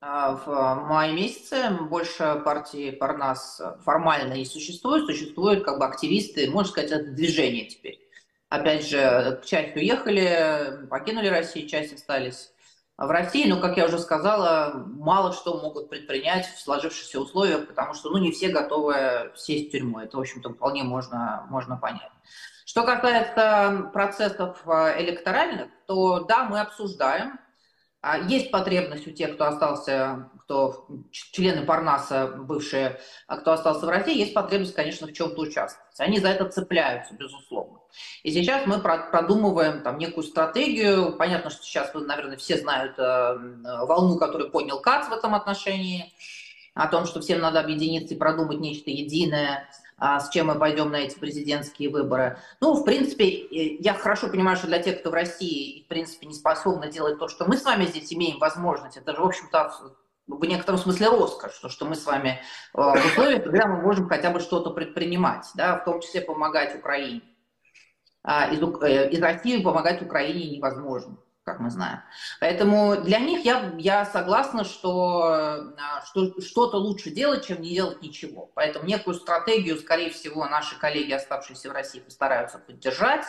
А, в мае месяце больше партии Парнас формально не существует, существуют как бы активисты, можно сказать, это движение теперь. Опять же, часть уехали, покинули Россию, часть остались в России, но, как я уже сказала, мало что могут предпринять в сложившихся условиях, потому что ну, не все готовы сесть в тюрьму. Это, в общем-то, вполне можно, можно понять. Что касается процессов э, электоральных, то да, мы обсуждаем А есть потребность у тех, кто остался, кто члены Парнаса бывшие, а кто остался в России, есть потребность, конечно, в чем-то участвовать. Они за это цепляются, безусловно. И сейчас мы продумываем там некую стратегию. Понятно, что сейчас, наверное, все знают э, волну, которую поднял КАЦ в этом отношении, о том, что всем надо объединиться и продумать нечто единое – а с чем мы пойдем на эти президентские выборы. Ну, в принципе, я хорошо понимаю, что для тех, кто в России, в принципе, не способны делать то, что мы с вами здесь имеем возможность, это же, в общем-то, в некотором смысле роскошь, то, что мы с вами э, в условиях, когда мы можем хотя бы что-то предпринимать, да, в том числе помогать Украине. А из, э, из России помогать Украине невозможно как мы знаем. Поэтому для них я, я согласна, что, э, что что-то лучше делать, чем не делать ничего. Поэтому некую стратегию, скорее всего, наши коллеги, оставшиеся в России, постараются поддержать.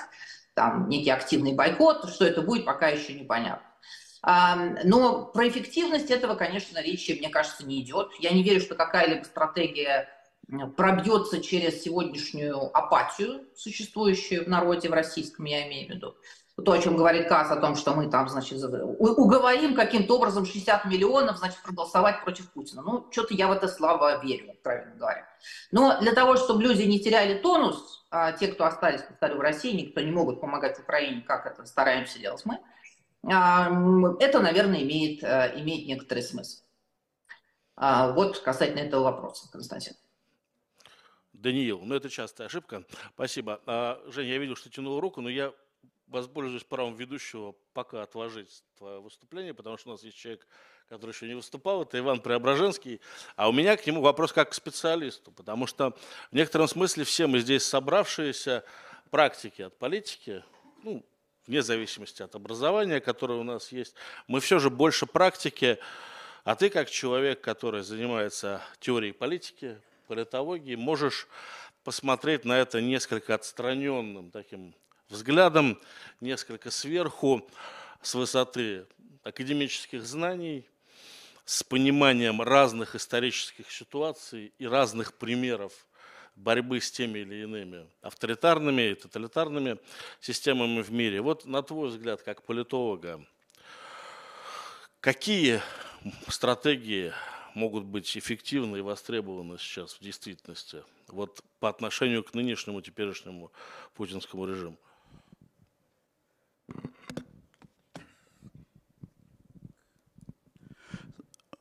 Там некий активный бойкот, что это будет, пока еще непонятно. Но про эффективность этого, конечно, речи, мне кажется, не идет. Я не верю, что какая-либо стратегия пробьется через сегодняшнюю апатию, существующую в народе, в российском, я имею в виду то, о чем говорит КАС, о том, что мы там, значит, уговорим каким-то образом 60 миллионов, значит, проголосовать против Путина. Ну, что-то я в это слабо верю, правильно говоря. Но для того, чтобы люди не теряли тонус, а те, кто остались, повторю, в России, никто не могут помогать Украине, как это стараемся делать мы, а, это, наверное, имеет, э, имеет некоторый смысл. А, вот касательно этого вопроса, Константин. Даниил, ну это частая ошибка. Спасибо. Женя, я видел, что тянул руку, но я воспользуюсь правом ведущего пока отложить твое выступление, потому что у нас есть человек, который еще не выступал, это Иван Преображенский, а у меня к нему вопрос как к специалисту, потому что в некотором смысле все мы здесь собравшиеся практики от политики, ну, вне зависимости от образования, которое у нас есть, мы все же больше практики, а ты как человек, который занимается теорией политики, политологией, можешь посмотреть на это несколько отстраненным таким взглядом несколько сверху, с высоты академических знаний, с пониманием разных исторических ситуаций и разных примеров борьбы с теми или иными авторитарными и тоталитарными системами в мире. Вот на твой взгляд, как политолога, какие стратегии могут быть эффективны и востребованы сейчас в действительности вот по отношению к нынешнему, теперешнему путинскому режиму?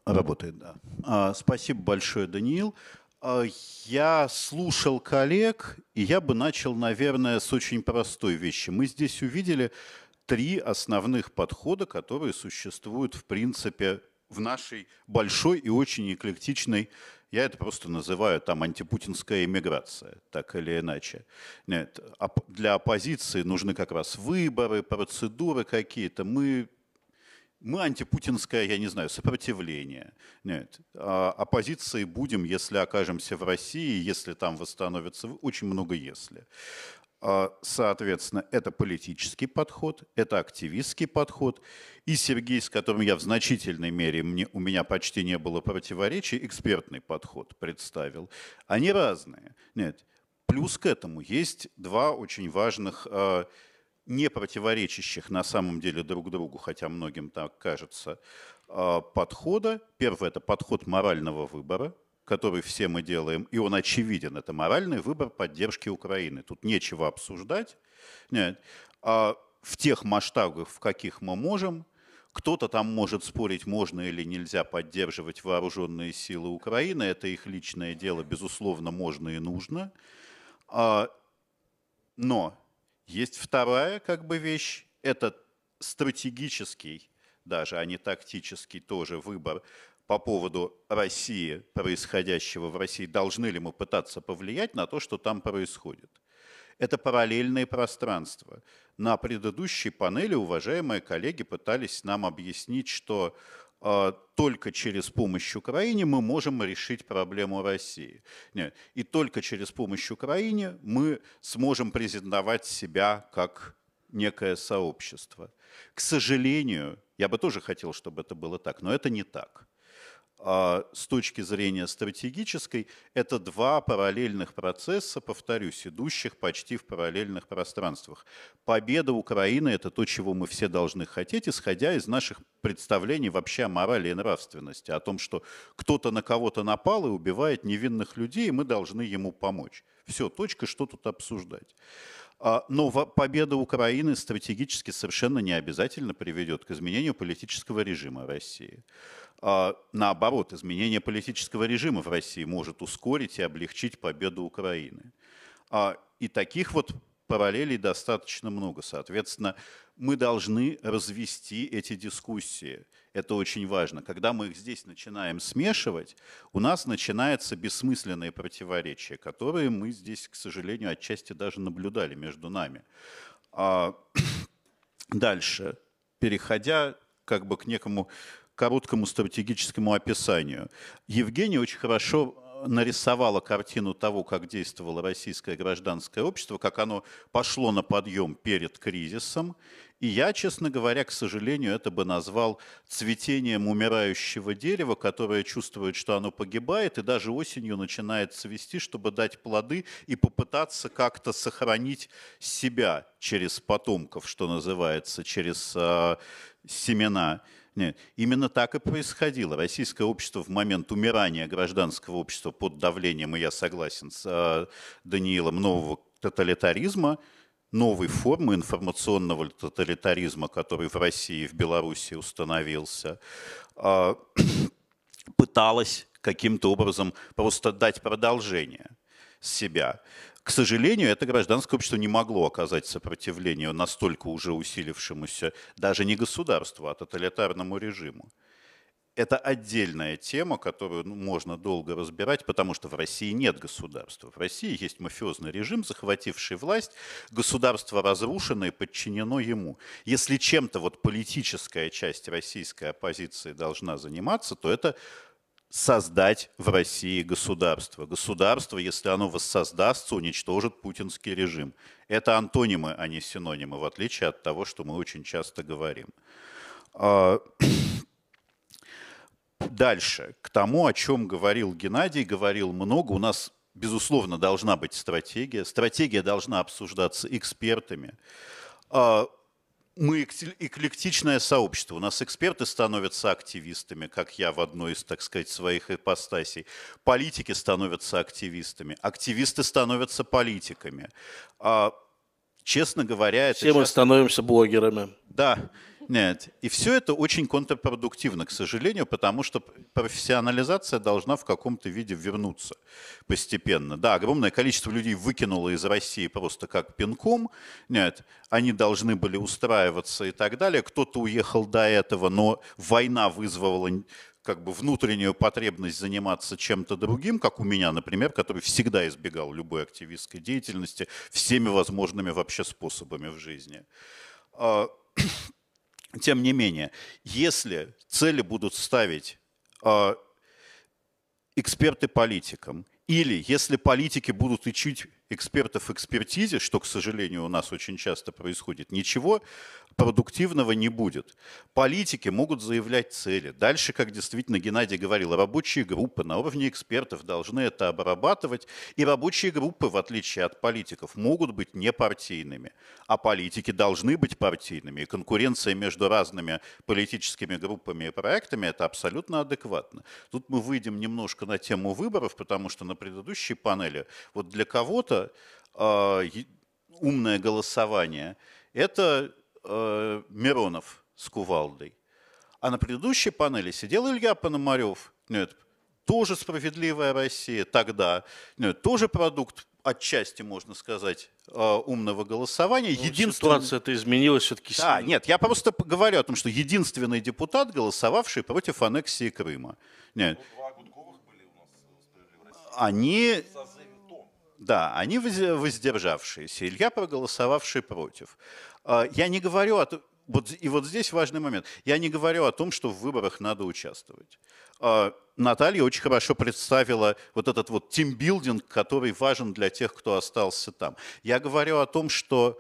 Работает, да. А, спасибо большое, Даниил. А, я слушал коллег, и я бы начал, наверное, с очень простой вещи. Мы здесь увидели три основных подхода, которые существуют, в принципе, в нашей большой и очень эклектичной, я это просто называю там антипутинская иммиграция, так или иначе. Нет, для оппозиции нужны как раз выборы, процедуры какие-то. Мы мы антипутинское, я не знаю, сопротивление. Нет, а оппозицией будем, если окажемся в России, если там восстановится, очень много если. А, соответственно, это политический подход, это активистский подход. И Сергей, с которым я в значительной мере, мне, у меня почти не было противоречий, экспертный подход представил. Они разные. Нет. Плюс к этому есть два очень важных а, не противоречащих на самом деле друг другу, хотя многим так кажется, а, подхода. Первый – это подход морального выбора, который все мы делаем, и он очевиден. Это моральный выбор поддержки Украины. Тут нечего обсуждать. Нет. А в тех масштабах, в каких мы можем, кто-то там может спорить, можно или нельзя поддерживать вооруженные силы Украины. Это их личное дело, безусловно, можно и нужно. А, но есть вторая как бы вещь, это стратегический, даже, а не тактический тоже выбор по поводу России, происходящего в России. Должны ли мы пытаться повлиять на то, что там происходит? Это параллельные пространства. На предыдущей панели уважаемые коллеги пытались нам объяснить, что а, только через помощь Украине мы можем решить проблему России. Нет. И только через помощь Украине мы сможем презентовать себя как некое сообщество. К сожалению, я бы тоже хотел, чтобы это было так, но это не так. А с точки зрения стратегической, это два параллельных процесса, повторюсь, идущих почти в параллельных пространствах. Победа Украины – это то, чего мы все должны хотеть, исходя из наших представлений вообще о морали и нравственности, о том, что кто-то на кого-то напал и убивает невинных людей, и мы должны ему помочь. Все, точка, что тут обсуждать. А, но победа Украины стратегически совершенно не обязательно приведет к изменению политического режима России. А, наоборот, изменение политического режима в России может ускорить и облегчить победу Украины. А, и таких вот параллелей достаточно много. Соответственно, мы должны развести эти дискуссии. Это очень важно. Когда мы их здесь начинаем смешивать, у нас начинается бессмысленные противоречия, которые мы здесь, к сожалению, отчасти даже наблюдали между нами. А дальше, переходя как бы к некому короткому стратегическому описанию. Евгений очень хорошо э, нарисовала картину того, как действовало российское гражданское общество, как оно пошло на подъем перед кризисом. И я, честно говоря, к сожалению, это бы назвал цветением умирающего дерева, которое чувствует, что оно погибает, и даже осенью начинает цвести, чтобы дать плоды и попытаться как-то сохранить себя через потомков, что называется, через э, семена. Нет, именно так и происходило. Российское общество в момент умирания гражданского общества под давлением, и я согласен с э, Даниилом, нового тоталитаризма, новой формы информационного тоталитаризма, который в России и в Беларуси установился, э, пыталось каким-то образом просто дать продолжение себя. К сожалению, это гражданское общество не могло оказать сопротивление настолько уже усилившемуся даже не государству, а тоталитарному режиму. Это отдельная тема, которую ну, можно долго разбирать, потому что в России нет государства. В России есть мафиозный режим, захвативший власть, государство разрушено и подчинено ему. Если чем-то вот политическая часть российской оппозиции должна заниматься, то это создать в России государство. Государство, если оно воссоздастся, уничтожит путинский режим. Это антонимы, а не синонимы, в отличие от того, что мы очень часто говорим. А, дальше, к тому, о чем говорил Геннадий, говорил много. У нас, безусловно, должна быть стратегия. Стратегия должна обсуждаться экспертами а, мы эклектичное сообщество. У нас эксперты становятся активистами, как я в одной из, так сказать, своих ипостасей. Политики становятся активистами. Активисты становятся политиками. А, честно говоря, это Все часто... мы становимся блогерами. Да. Нет. И все это очень контрпродуктивно, к сожалению, потому что профессионализация должна в каком-то виде вернуться постепенно. Да, огромное количество людей выкинуло из России просто как пинком. Нет, они должны были устраиваться и так далее. Кто-то уехал до этого, но война вызвала как бы внутреннюю потребность заниматься чем-то другим, как у меня, например, который всегда избегал любой активистской деятельности всеми возможными вообще способами в жизни. Тем не менее, если цели будут ставить э, эксперты политикам, или если политики будут учить экспертов экспертизе, что, к сожалению, у нас очень часто происходит, ничего продуктивного не будет. Политики могут заявлять цели. Дальше, как действительно Геннадий говорил, рабочие группы на уровне экспертов должны это обрабатывать. И рабочие группы, в отличие от политиков, могут быть непартийными. А политики должны быть партийными. И конкуренция между разными политическими группами и проектами – это абсолютно адекватно. Тут мы выйдем немножко на тему выборов, потому что на предыдущей панели вот для кого-то э, умное голосование – это э, Миронов с кувалдой. А на предыдущей панели сидел Илья Пономарев. Нет, тоже справедливая Россия тогда. Нет, тоже продукт отчасти, можно сказать, э, умного голосования. Ну, Единственный... Ситуация это изменилась все-таки. Да, нет, я просто говорю о том, что единственный депутат, голосовавший против аннексии Крыма. Нет. Они... Да, они воздержавшиеся. Илья проголосовавший против. А, я не говорю о вот, и вот здесь важный момент. Я не говорю о том, что в выборах надо участвовать. А, Наталья очень хорошо представила вот этот вот тимбилдинг, который важен для тех, кто остался там. Я говорю о том, что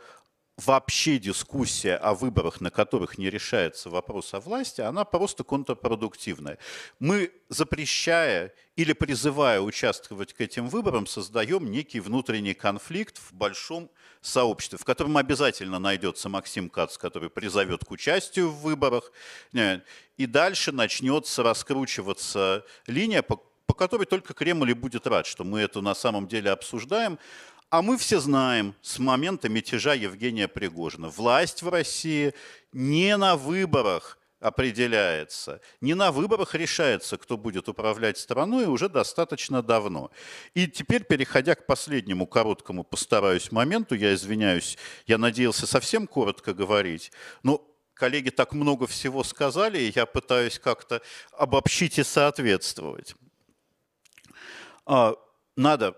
вообще дискуссия о выборах, на которых не решается вопрос о власти, она просто контрпродуктивная. Мы, запрещая или призывая участвовать к этим выборам, создаем некий внутренний конфликт в большом сообществе, в котором обязательно найдется Максим Кац, который призовет к участию в выборах, и дальше начнется раскручиваться линия, по, по которой только Кремль и будет рад, что мы это на самом деле обсуждаем, а мы все знаем с момента мятежа Евгения Пригожина, власть в России не на выборах определяется, не на выборах решается, кто будет управлять страной уже достаточно давно. И теперь, переходя к последнему короткому постараюсь моменту, я извиняюсь, я надеялся совсем коротко говорить, но коллеги так много всего сказали, и я пытаюсь как-то обобщить и соответствовать. А, надо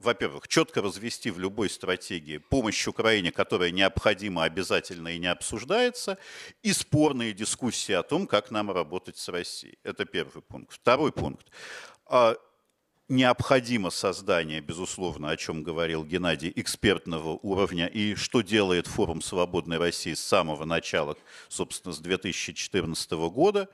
во-первых, четко развести в любой стратегии помощь Украине, которая необходима, обязательно и не обсуждается, и спорные дискуссии о том, как нам работать с Россией. Это первый пункт. Второй пункт. А, необходимо создание, безусловно, о чем говорил Геннадий, экспертного уровня и что делает форум «Свободной России» с самого начала, собственно, с 2014 года.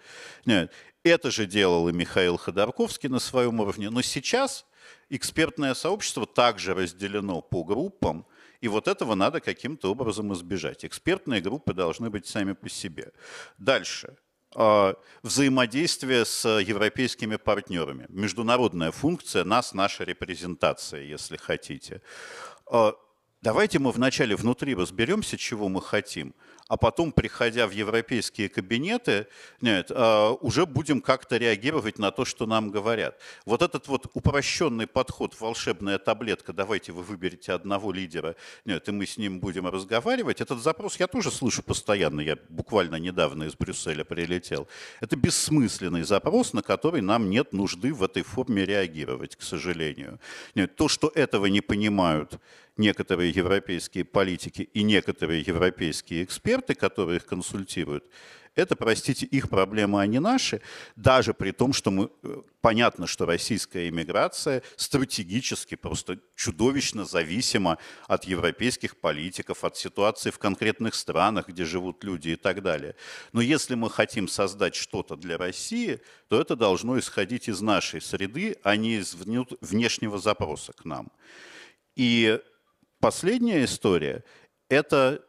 Нет, это же делал и Михаил Ходорковский на своем уровне, но сейчас – экспертное сообщество также разделено по группам, и вот этого надо каким-то образом избежать. Экспертные группы должны быть сами по себе. Дальше. А, взаимодействие с европейскими партнерами. Международная функция нас, наша репрезентация, если хотите. А, давайте мы вначале внутри разберемся, чего мы хотим – а потом, приходя в европейские кабинеты, нет, а, уже будем как-то реагировать на то, что нам говорят. Вот этот вот упрощенный подход, волшебная таблетка, давайте вы выберете одного лидера, нет, и мы с ним будем разговаривать, этот запрос я тоже слышу постоянно, я буквально недавно из Брюсселя прилетел. Это бессмысленный запрос, на который нам нет нужды в этой форме реагировать, к сожалению. Нет, то, что этого не понимают некоторые европейские политики и некоторые европейские эксперты, которые их консультируют, это, простите, их проблема, а не наши, даже при том, что мы, э, понятно, что российская иммиграция стратегически просто чудовищно зависима от европейских политиков, от ситуации в конкретных странах, где живут люди и так далее. Но если мы хотим создать что-то для России, то это должно исходить из нашей среды, а не из внешнего запроса к нам. И последняя история – это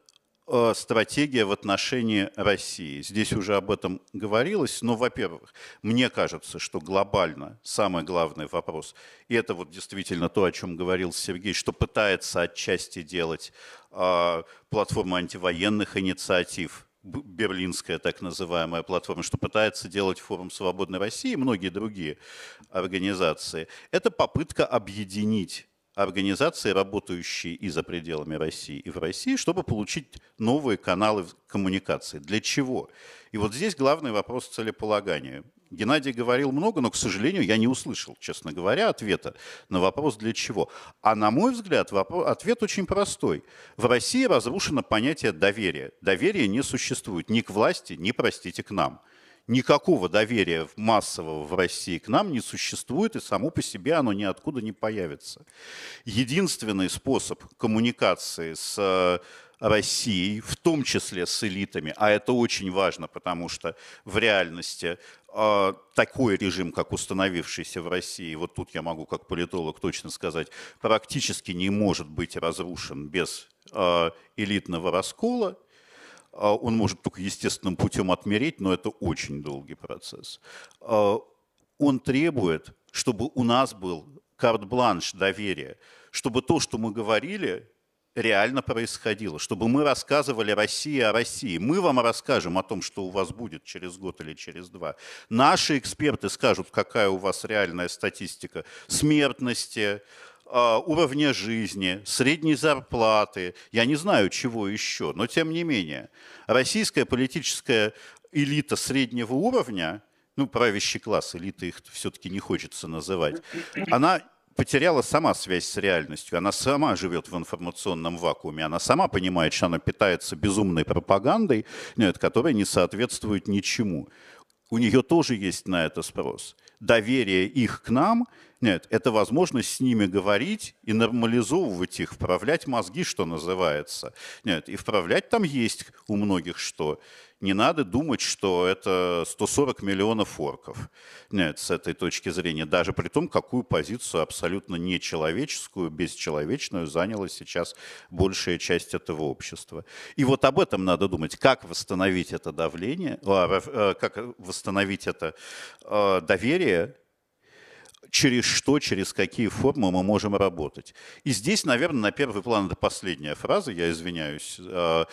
э, стратегия в отношении России. Здесь уже об этом говорилось, но, во-первых, мне кажется, что глобально самый главный вопрос, и это вот действительно то, о чем говорил Сергей, что пытается отчасти делать э, платформа антивоенных инициатив, берлинская так называемая платформа, что пытается делать форум «Свободной России» и многие другие организации, это попытка объединить организации, работающие и за пределами России, и в России, чтобы получить новые каналы коммуникации. Для чего? И вот здесь главный вопрос целеполагания. Геннадий говорил много, но, к сожалению, я не услышал, честно говоря, ответа на вопрос «для чего?». А на мой взгляд, вопрос, ответ очень простой. В России разрушено понятие доверия. Доверия не существует ни к власти, ни, простите, к нам – никакого доверия массового в России к нам не существует, и само по себе оно ниоткуда не появится. Единственный способ коммуникации с э, Россией, в том числе с элитами, а это очень важно, потому что в реальности э, такой режим, как установившийся в России, вот тут я могу как политолог точно сказать, практически не может быть разрушен без э, элитного раскола, он может только естественным путем отмереть, но это очень долгий процесс. А, он требует, чтобы у нас был карт-бланш доверия, чтобы то, что мы говорили, реально происходило, чтобы мы рассказывали России о России. Мы вам расскажем о том, что у вас будет через год или через два. Наши эксперты скажут, какая у вас реальная статистика смертности, а, уровня жизни, средней зарплаты, я не знаю чего еще, но тем не менее. Российская политическая элита среднего уровня, ну, правящий класс, элита их все-таки не хочется называть, она потеряла сама связь с реальностью, она сама живет в информационном вакууме, она сама понимает, что она питается безумной пропагандой, нет, которая не соответствует ничему. У нее тоже есть на это спрос. Доверие их к нам – Нет, это возможность с ними говорить и нормализовывать их, вправлять мозги, что называется. Нет, и вправлять там есть у многих что. Не надо думать, что это 140 миллионов орков. Нет, с этой точки зрения. Даже при том, какую позицию абсолютно нечеловеческую, бесчеловечную заняла сейчас большая часть этого общества. И вот об этом надо думать. Как восстановить это давление, а, э, как восстановить это э, доверие через что, через какие формы мы можем работать. И здесь, наверное, на первый план, это последняя фраза, я извиняюсь, э,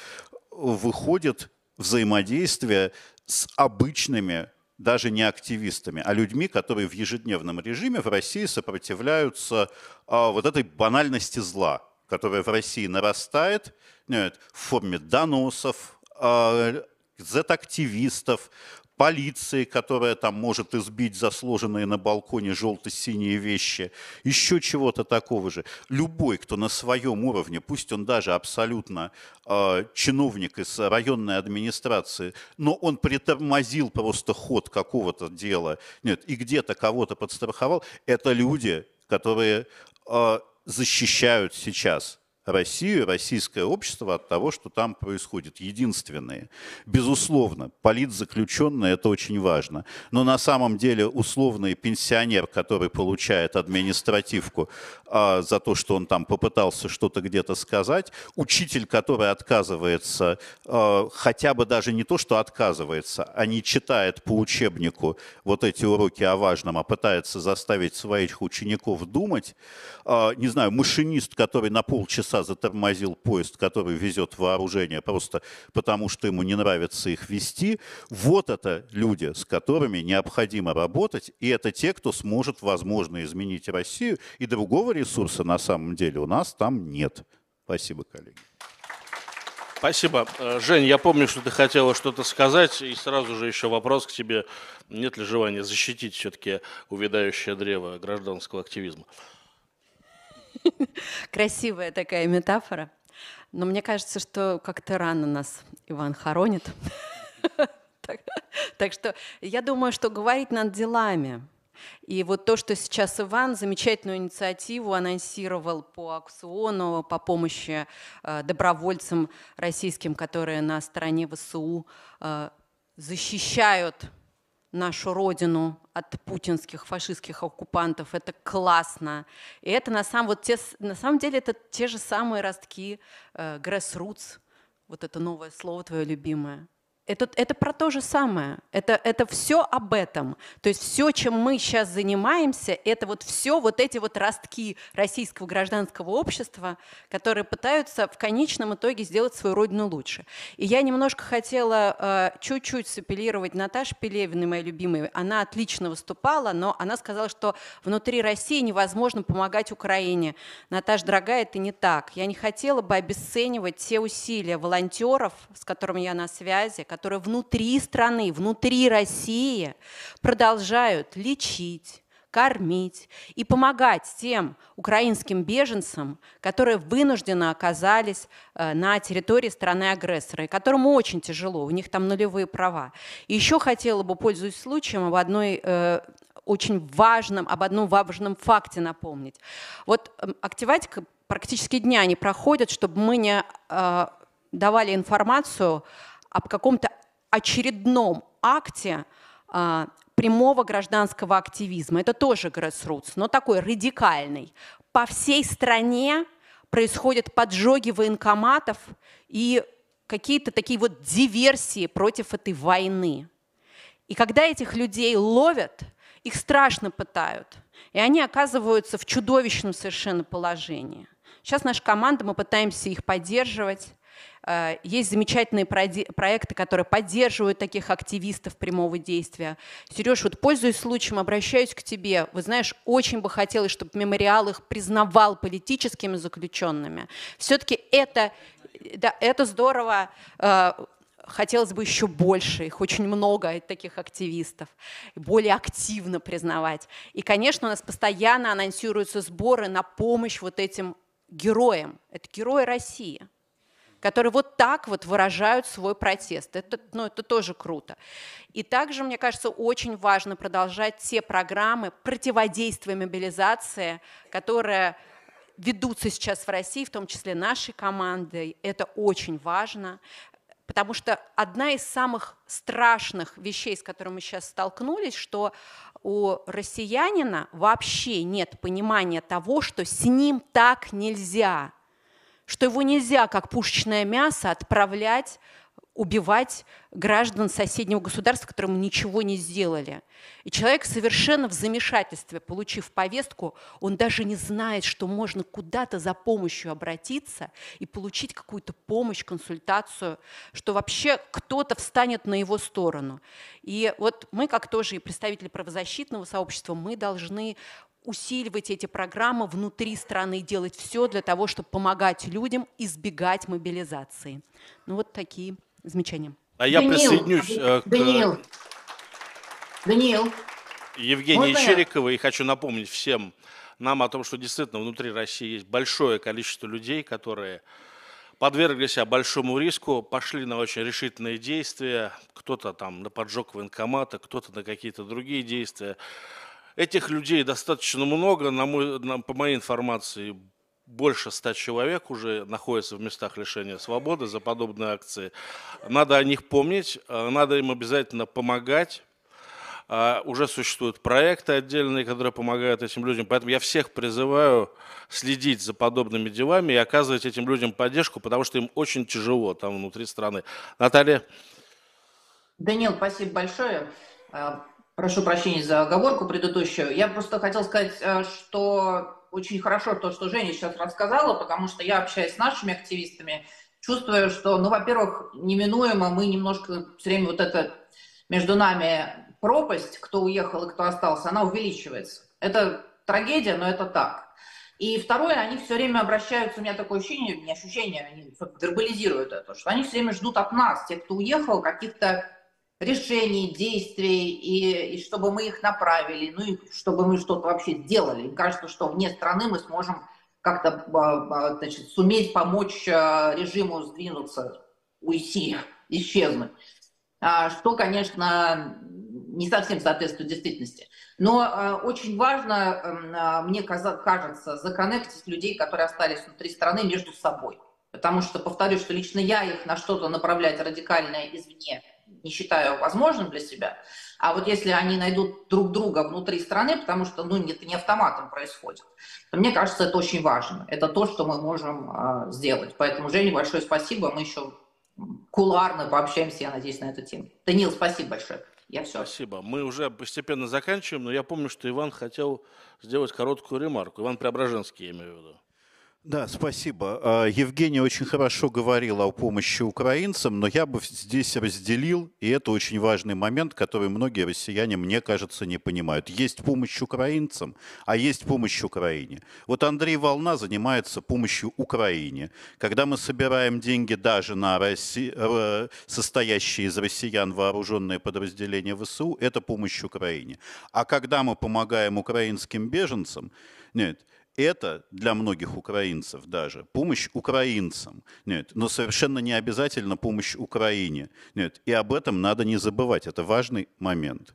выходит взаимодействие с обычными даже не активистами, а людьми, которые в ежедневном режиме в России сопротивляются а, вот этой банальности зла, которая в России нарастает в форме доносов, а, Z-активистов, полиции, которая там может избить засложенные на балконе желто-синие вещи, еще чего-то такого же. Любой, кто на своем уровне, пусть он даже абсолютно э, чиновник из районной администрации, но он притормозил просто ход какого-то дела, нет, и где-то кого-то подстраховал, это люди, которые э, защищают сейчас Россию, российское общество от того, что там происходит. Единственные. Безусловно, политзаключенные – это очень важно. Но на самом деле условный пенсионер, который получает административку а, за то, что он там попытался что-то где-то сказать, учитель, который отказывается, а, хотя бы даже не то, что отказывается, а не читает по учебнику вот эти уроки о важном, а пытается заставить своих учеников думать, а, не знаю, машинист, который на полчаса затормозил поезд, который везет вооружение, просто потому что ему не нравится их вести, вот это люди, с которыми необходимо работать, и это те, кто сможет, возможно, изменить Россию, и другого ресурса на самом деле у нас там нет. Спасибо, коллеги. Спасибо. Э, Жень, я помню, что ты хотела что-то сказать, и сразу же еще вопрос к тебе. Нет ли желания защитить все-таки увядающее древо гражданского активизма? Красивая такая метафора. Но мне кажется, что как-то рано нас Иван хоронит. Так что я думаю, что говорить над делами. И вот то, что сейчас Иван замечательную инициативу анонсировал по аукциону, по помощи э, добровольцам российским, которые на стороне ВСУ э, защищают нашу родину от путинских фашистских оккупантов. Это классно. И это на самом, вот те, на самом деле это те же самые ростки э, grassroots, вот это новое слово твое любимое. Это, это про то же самое. Это, это все об этом. То есть все, чем мы сейчас занимаемся, это вот все вот эти вот ростки российского гражданского общества, которые пытаются в конечном итоге сделать свою родину лучше. И я немножко хотела э, чуть-чуть сапеллировать Наташе Пелевиной, моей любимой. Она отлично выступала, но она сказала, что внутри России невозможно помогать Украине. Наташа, дорогая, это не так. Я не хотела бы обесценивать те усилия волонтеров, с которыми я на связи, которые внутри страны, внутри России продолжают лечить, кормить и помогать тем украинским беженцам, которые вынуждены оказались э, на территории страны-агрессора, и которым очень тяжело, у них там нулевые права. И еще хотела бы, пользуясь случаем, об одной э, очень важном, об одном важном факте напомнить. Вот эм, активатика практически дня не проходит, чтобы мы не э, давали информацию об каком-то очередном акте а, прямого гражданского активизма. Это тоже grassroots, но такой радикальный. По всей стране происходят поджоги военкоматов и какие-то такие вот диверсии против этой войны. И когда этих людей ловят, их страшно пытают, и они оказываются в чудовищном совершенно положении. Сейчас наша команда, мы пытаемся их поддерживать, есть замечательные проекты, которые поддерживают таких активистов прямого действия. Сереж, вот пользуясь случаем, обращаюсь к тебе. Вы знаешь, очень бы хотелось, чтобы мемориал их признавал политическими заключенными. Все-таки это, да, это здорово э, хотелось бы еще больше, их очень много, таких активистов, более активно признавать. И, конечно, у нас постоянно анонсируются сборы на помощь вот этим героям. Это герои России которые вот так вот выражают свой протест. Это, ну, это тоже круто. И также, мне кажется, очень важно продолжать те программы противодействия мобилизации, которые ведутся сейчас в России, в том числе нашей командой. Это очень важно. Потому что одна из самых страшных вещей, с которыми мы сейчас столкнулись, что у россиянина вообще нет понимания того, что с ним так нельзя, что его нельзя, как пушечное мясо, отправлять убивать граждан соседнего государства, которым ничего не сделали. И человек совершенно в замешательстве, получив повестку, он даже не знает, что можно куда-то за помощью обратиться и получить какую-то помощь, консультацию, что вообще кто-то встанет на его сторону. И вот мы, как тоже и представители правозащитного сообщества, мы должны усиливать эти программы внутри страны, делать все для того, чтобы помогать людям избегать мобилизации. Ну вот такие замечанием. А я Даниил, присоединюсь э, к Даниил, Даниил. Евгении Можно Чериковой и хочу напомнить всем нам о том, что действительно внутри России есть большое количество людей, которые подвергли себя большому риску, пошли на очень решительные действия, кто-то там на поджог военкомата, кто-то на какие-то другие действия. Этих людей достаточно много, на мой, на, по моей информации, больше ста человек уже находятся в местах лишения свободы за подобные акции. Надо о них помнить, э, надо им обязательно помогать. А, уже существуют проекты отдельные, которые помогают этим людям. Поэтому я всех призываю следить за подобными делами и оказывать этим людям поддержку, потому что им очень тяжело там внутри страны. Наталья? Данил, спасибо большое. Прошу прощения за оговорку предыдущую. Я просто хотел сказать, э, что очень хорошо то, что Женя сейчас рассказала, потому что я общаюсь с нашими активистами, чувствую, что, ну, во-первых, неминуемо мы немножко все время вот это между нами пропасть, кто уехал и кто остался, она увеличивается. Это трагедия, но это так. И второе, они все время обращаются, у меня такое ощущение, не ощущение, они вербализируют это, что они все время ждут от нас, тех, кто уехал, каких-то решений, действий, и, и чтобы мы их направили, ну и чтобы мы что-то вообще сделали. Им кажется, что вне страны мы сможем как-то а, а, значит, суметь помочь а, режиму сдвинуться, уйти, исчезнуть. Что, конечно, не совсем соответствует действительности. Но очень важно, эм, мне кажется, законнектить людей, которые остались внутри страны, между собой. Потому что, повторюсь, что лично я их на что-то направлять радикальное извне – не считаю возможным для себя. А вот если они найдут друг друга внутри страны, потому что ну, это не автоматом происходит, то мне кажется, это очень важно. Это то, что мы можем э, сделать. Поэтому, Жене, большое спасибо. Мы еще куларно пообщаемся, я надеюсь, на эту тему. Данил, спасибо большое. Я все. Спасибо. Мы уже постепенно заканчиваем, но я помню, что Иван хотел сделать короткую ремарку. Иван Преображенский, я имею в виду. Да, спасибо. А, Евгений очень хорошо говорил о помощи украинцам, но я бы здесь разделил, и это очень важный момент, который многие россияне, мне кажется, не понимают. Есть помощь украинцам, а есть помощь Украине. Вот Андрей Волна занимается помощью Украине. Когда мы собираем деньги даже на Росси... состоящие из россиян вооруженные подразделения ВСУ, это помощь Украине. А когда мы помогаем украинским беженцам, нет, это для многих украинцев даже помощь украинцам, нет, но совершенно не обязательно помощь Украине. Нет, и об этом надо не забывать, это важный момент.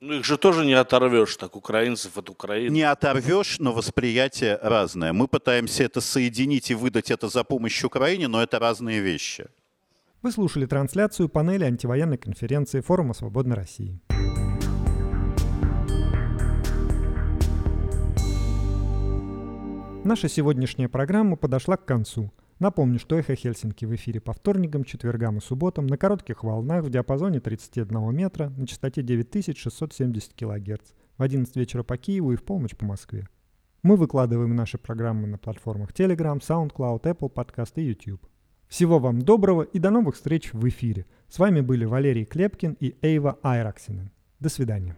Ну их же тоже не оторвешь, так украинцев от Украины. Не оторвешь, но восприятие разное. Мы пытаемся это соединить и выдать это за помощь Украине, но это разные вещи. Вы слушали трансляцию панели антивоенной конференции Форума Свободной России. Наша сегодняшняя программа подошла к концу. Напомню, что «Эхо Хельсинки» в эфире по вторникам, четвергам и субботам на коротких волнах в диапазоне 31 метра на частоте 9670 кГц в 11 вечера по Киеву и в полночь по Москве. Мы выкладываем наши программы на платформах Telegram, SoundCloud, Apple Podcast и YouTube. Всего вам доброго и до новых встреч в эфире. С вами были Валерий Клепкин и Эйва Айраксинен. До свидания.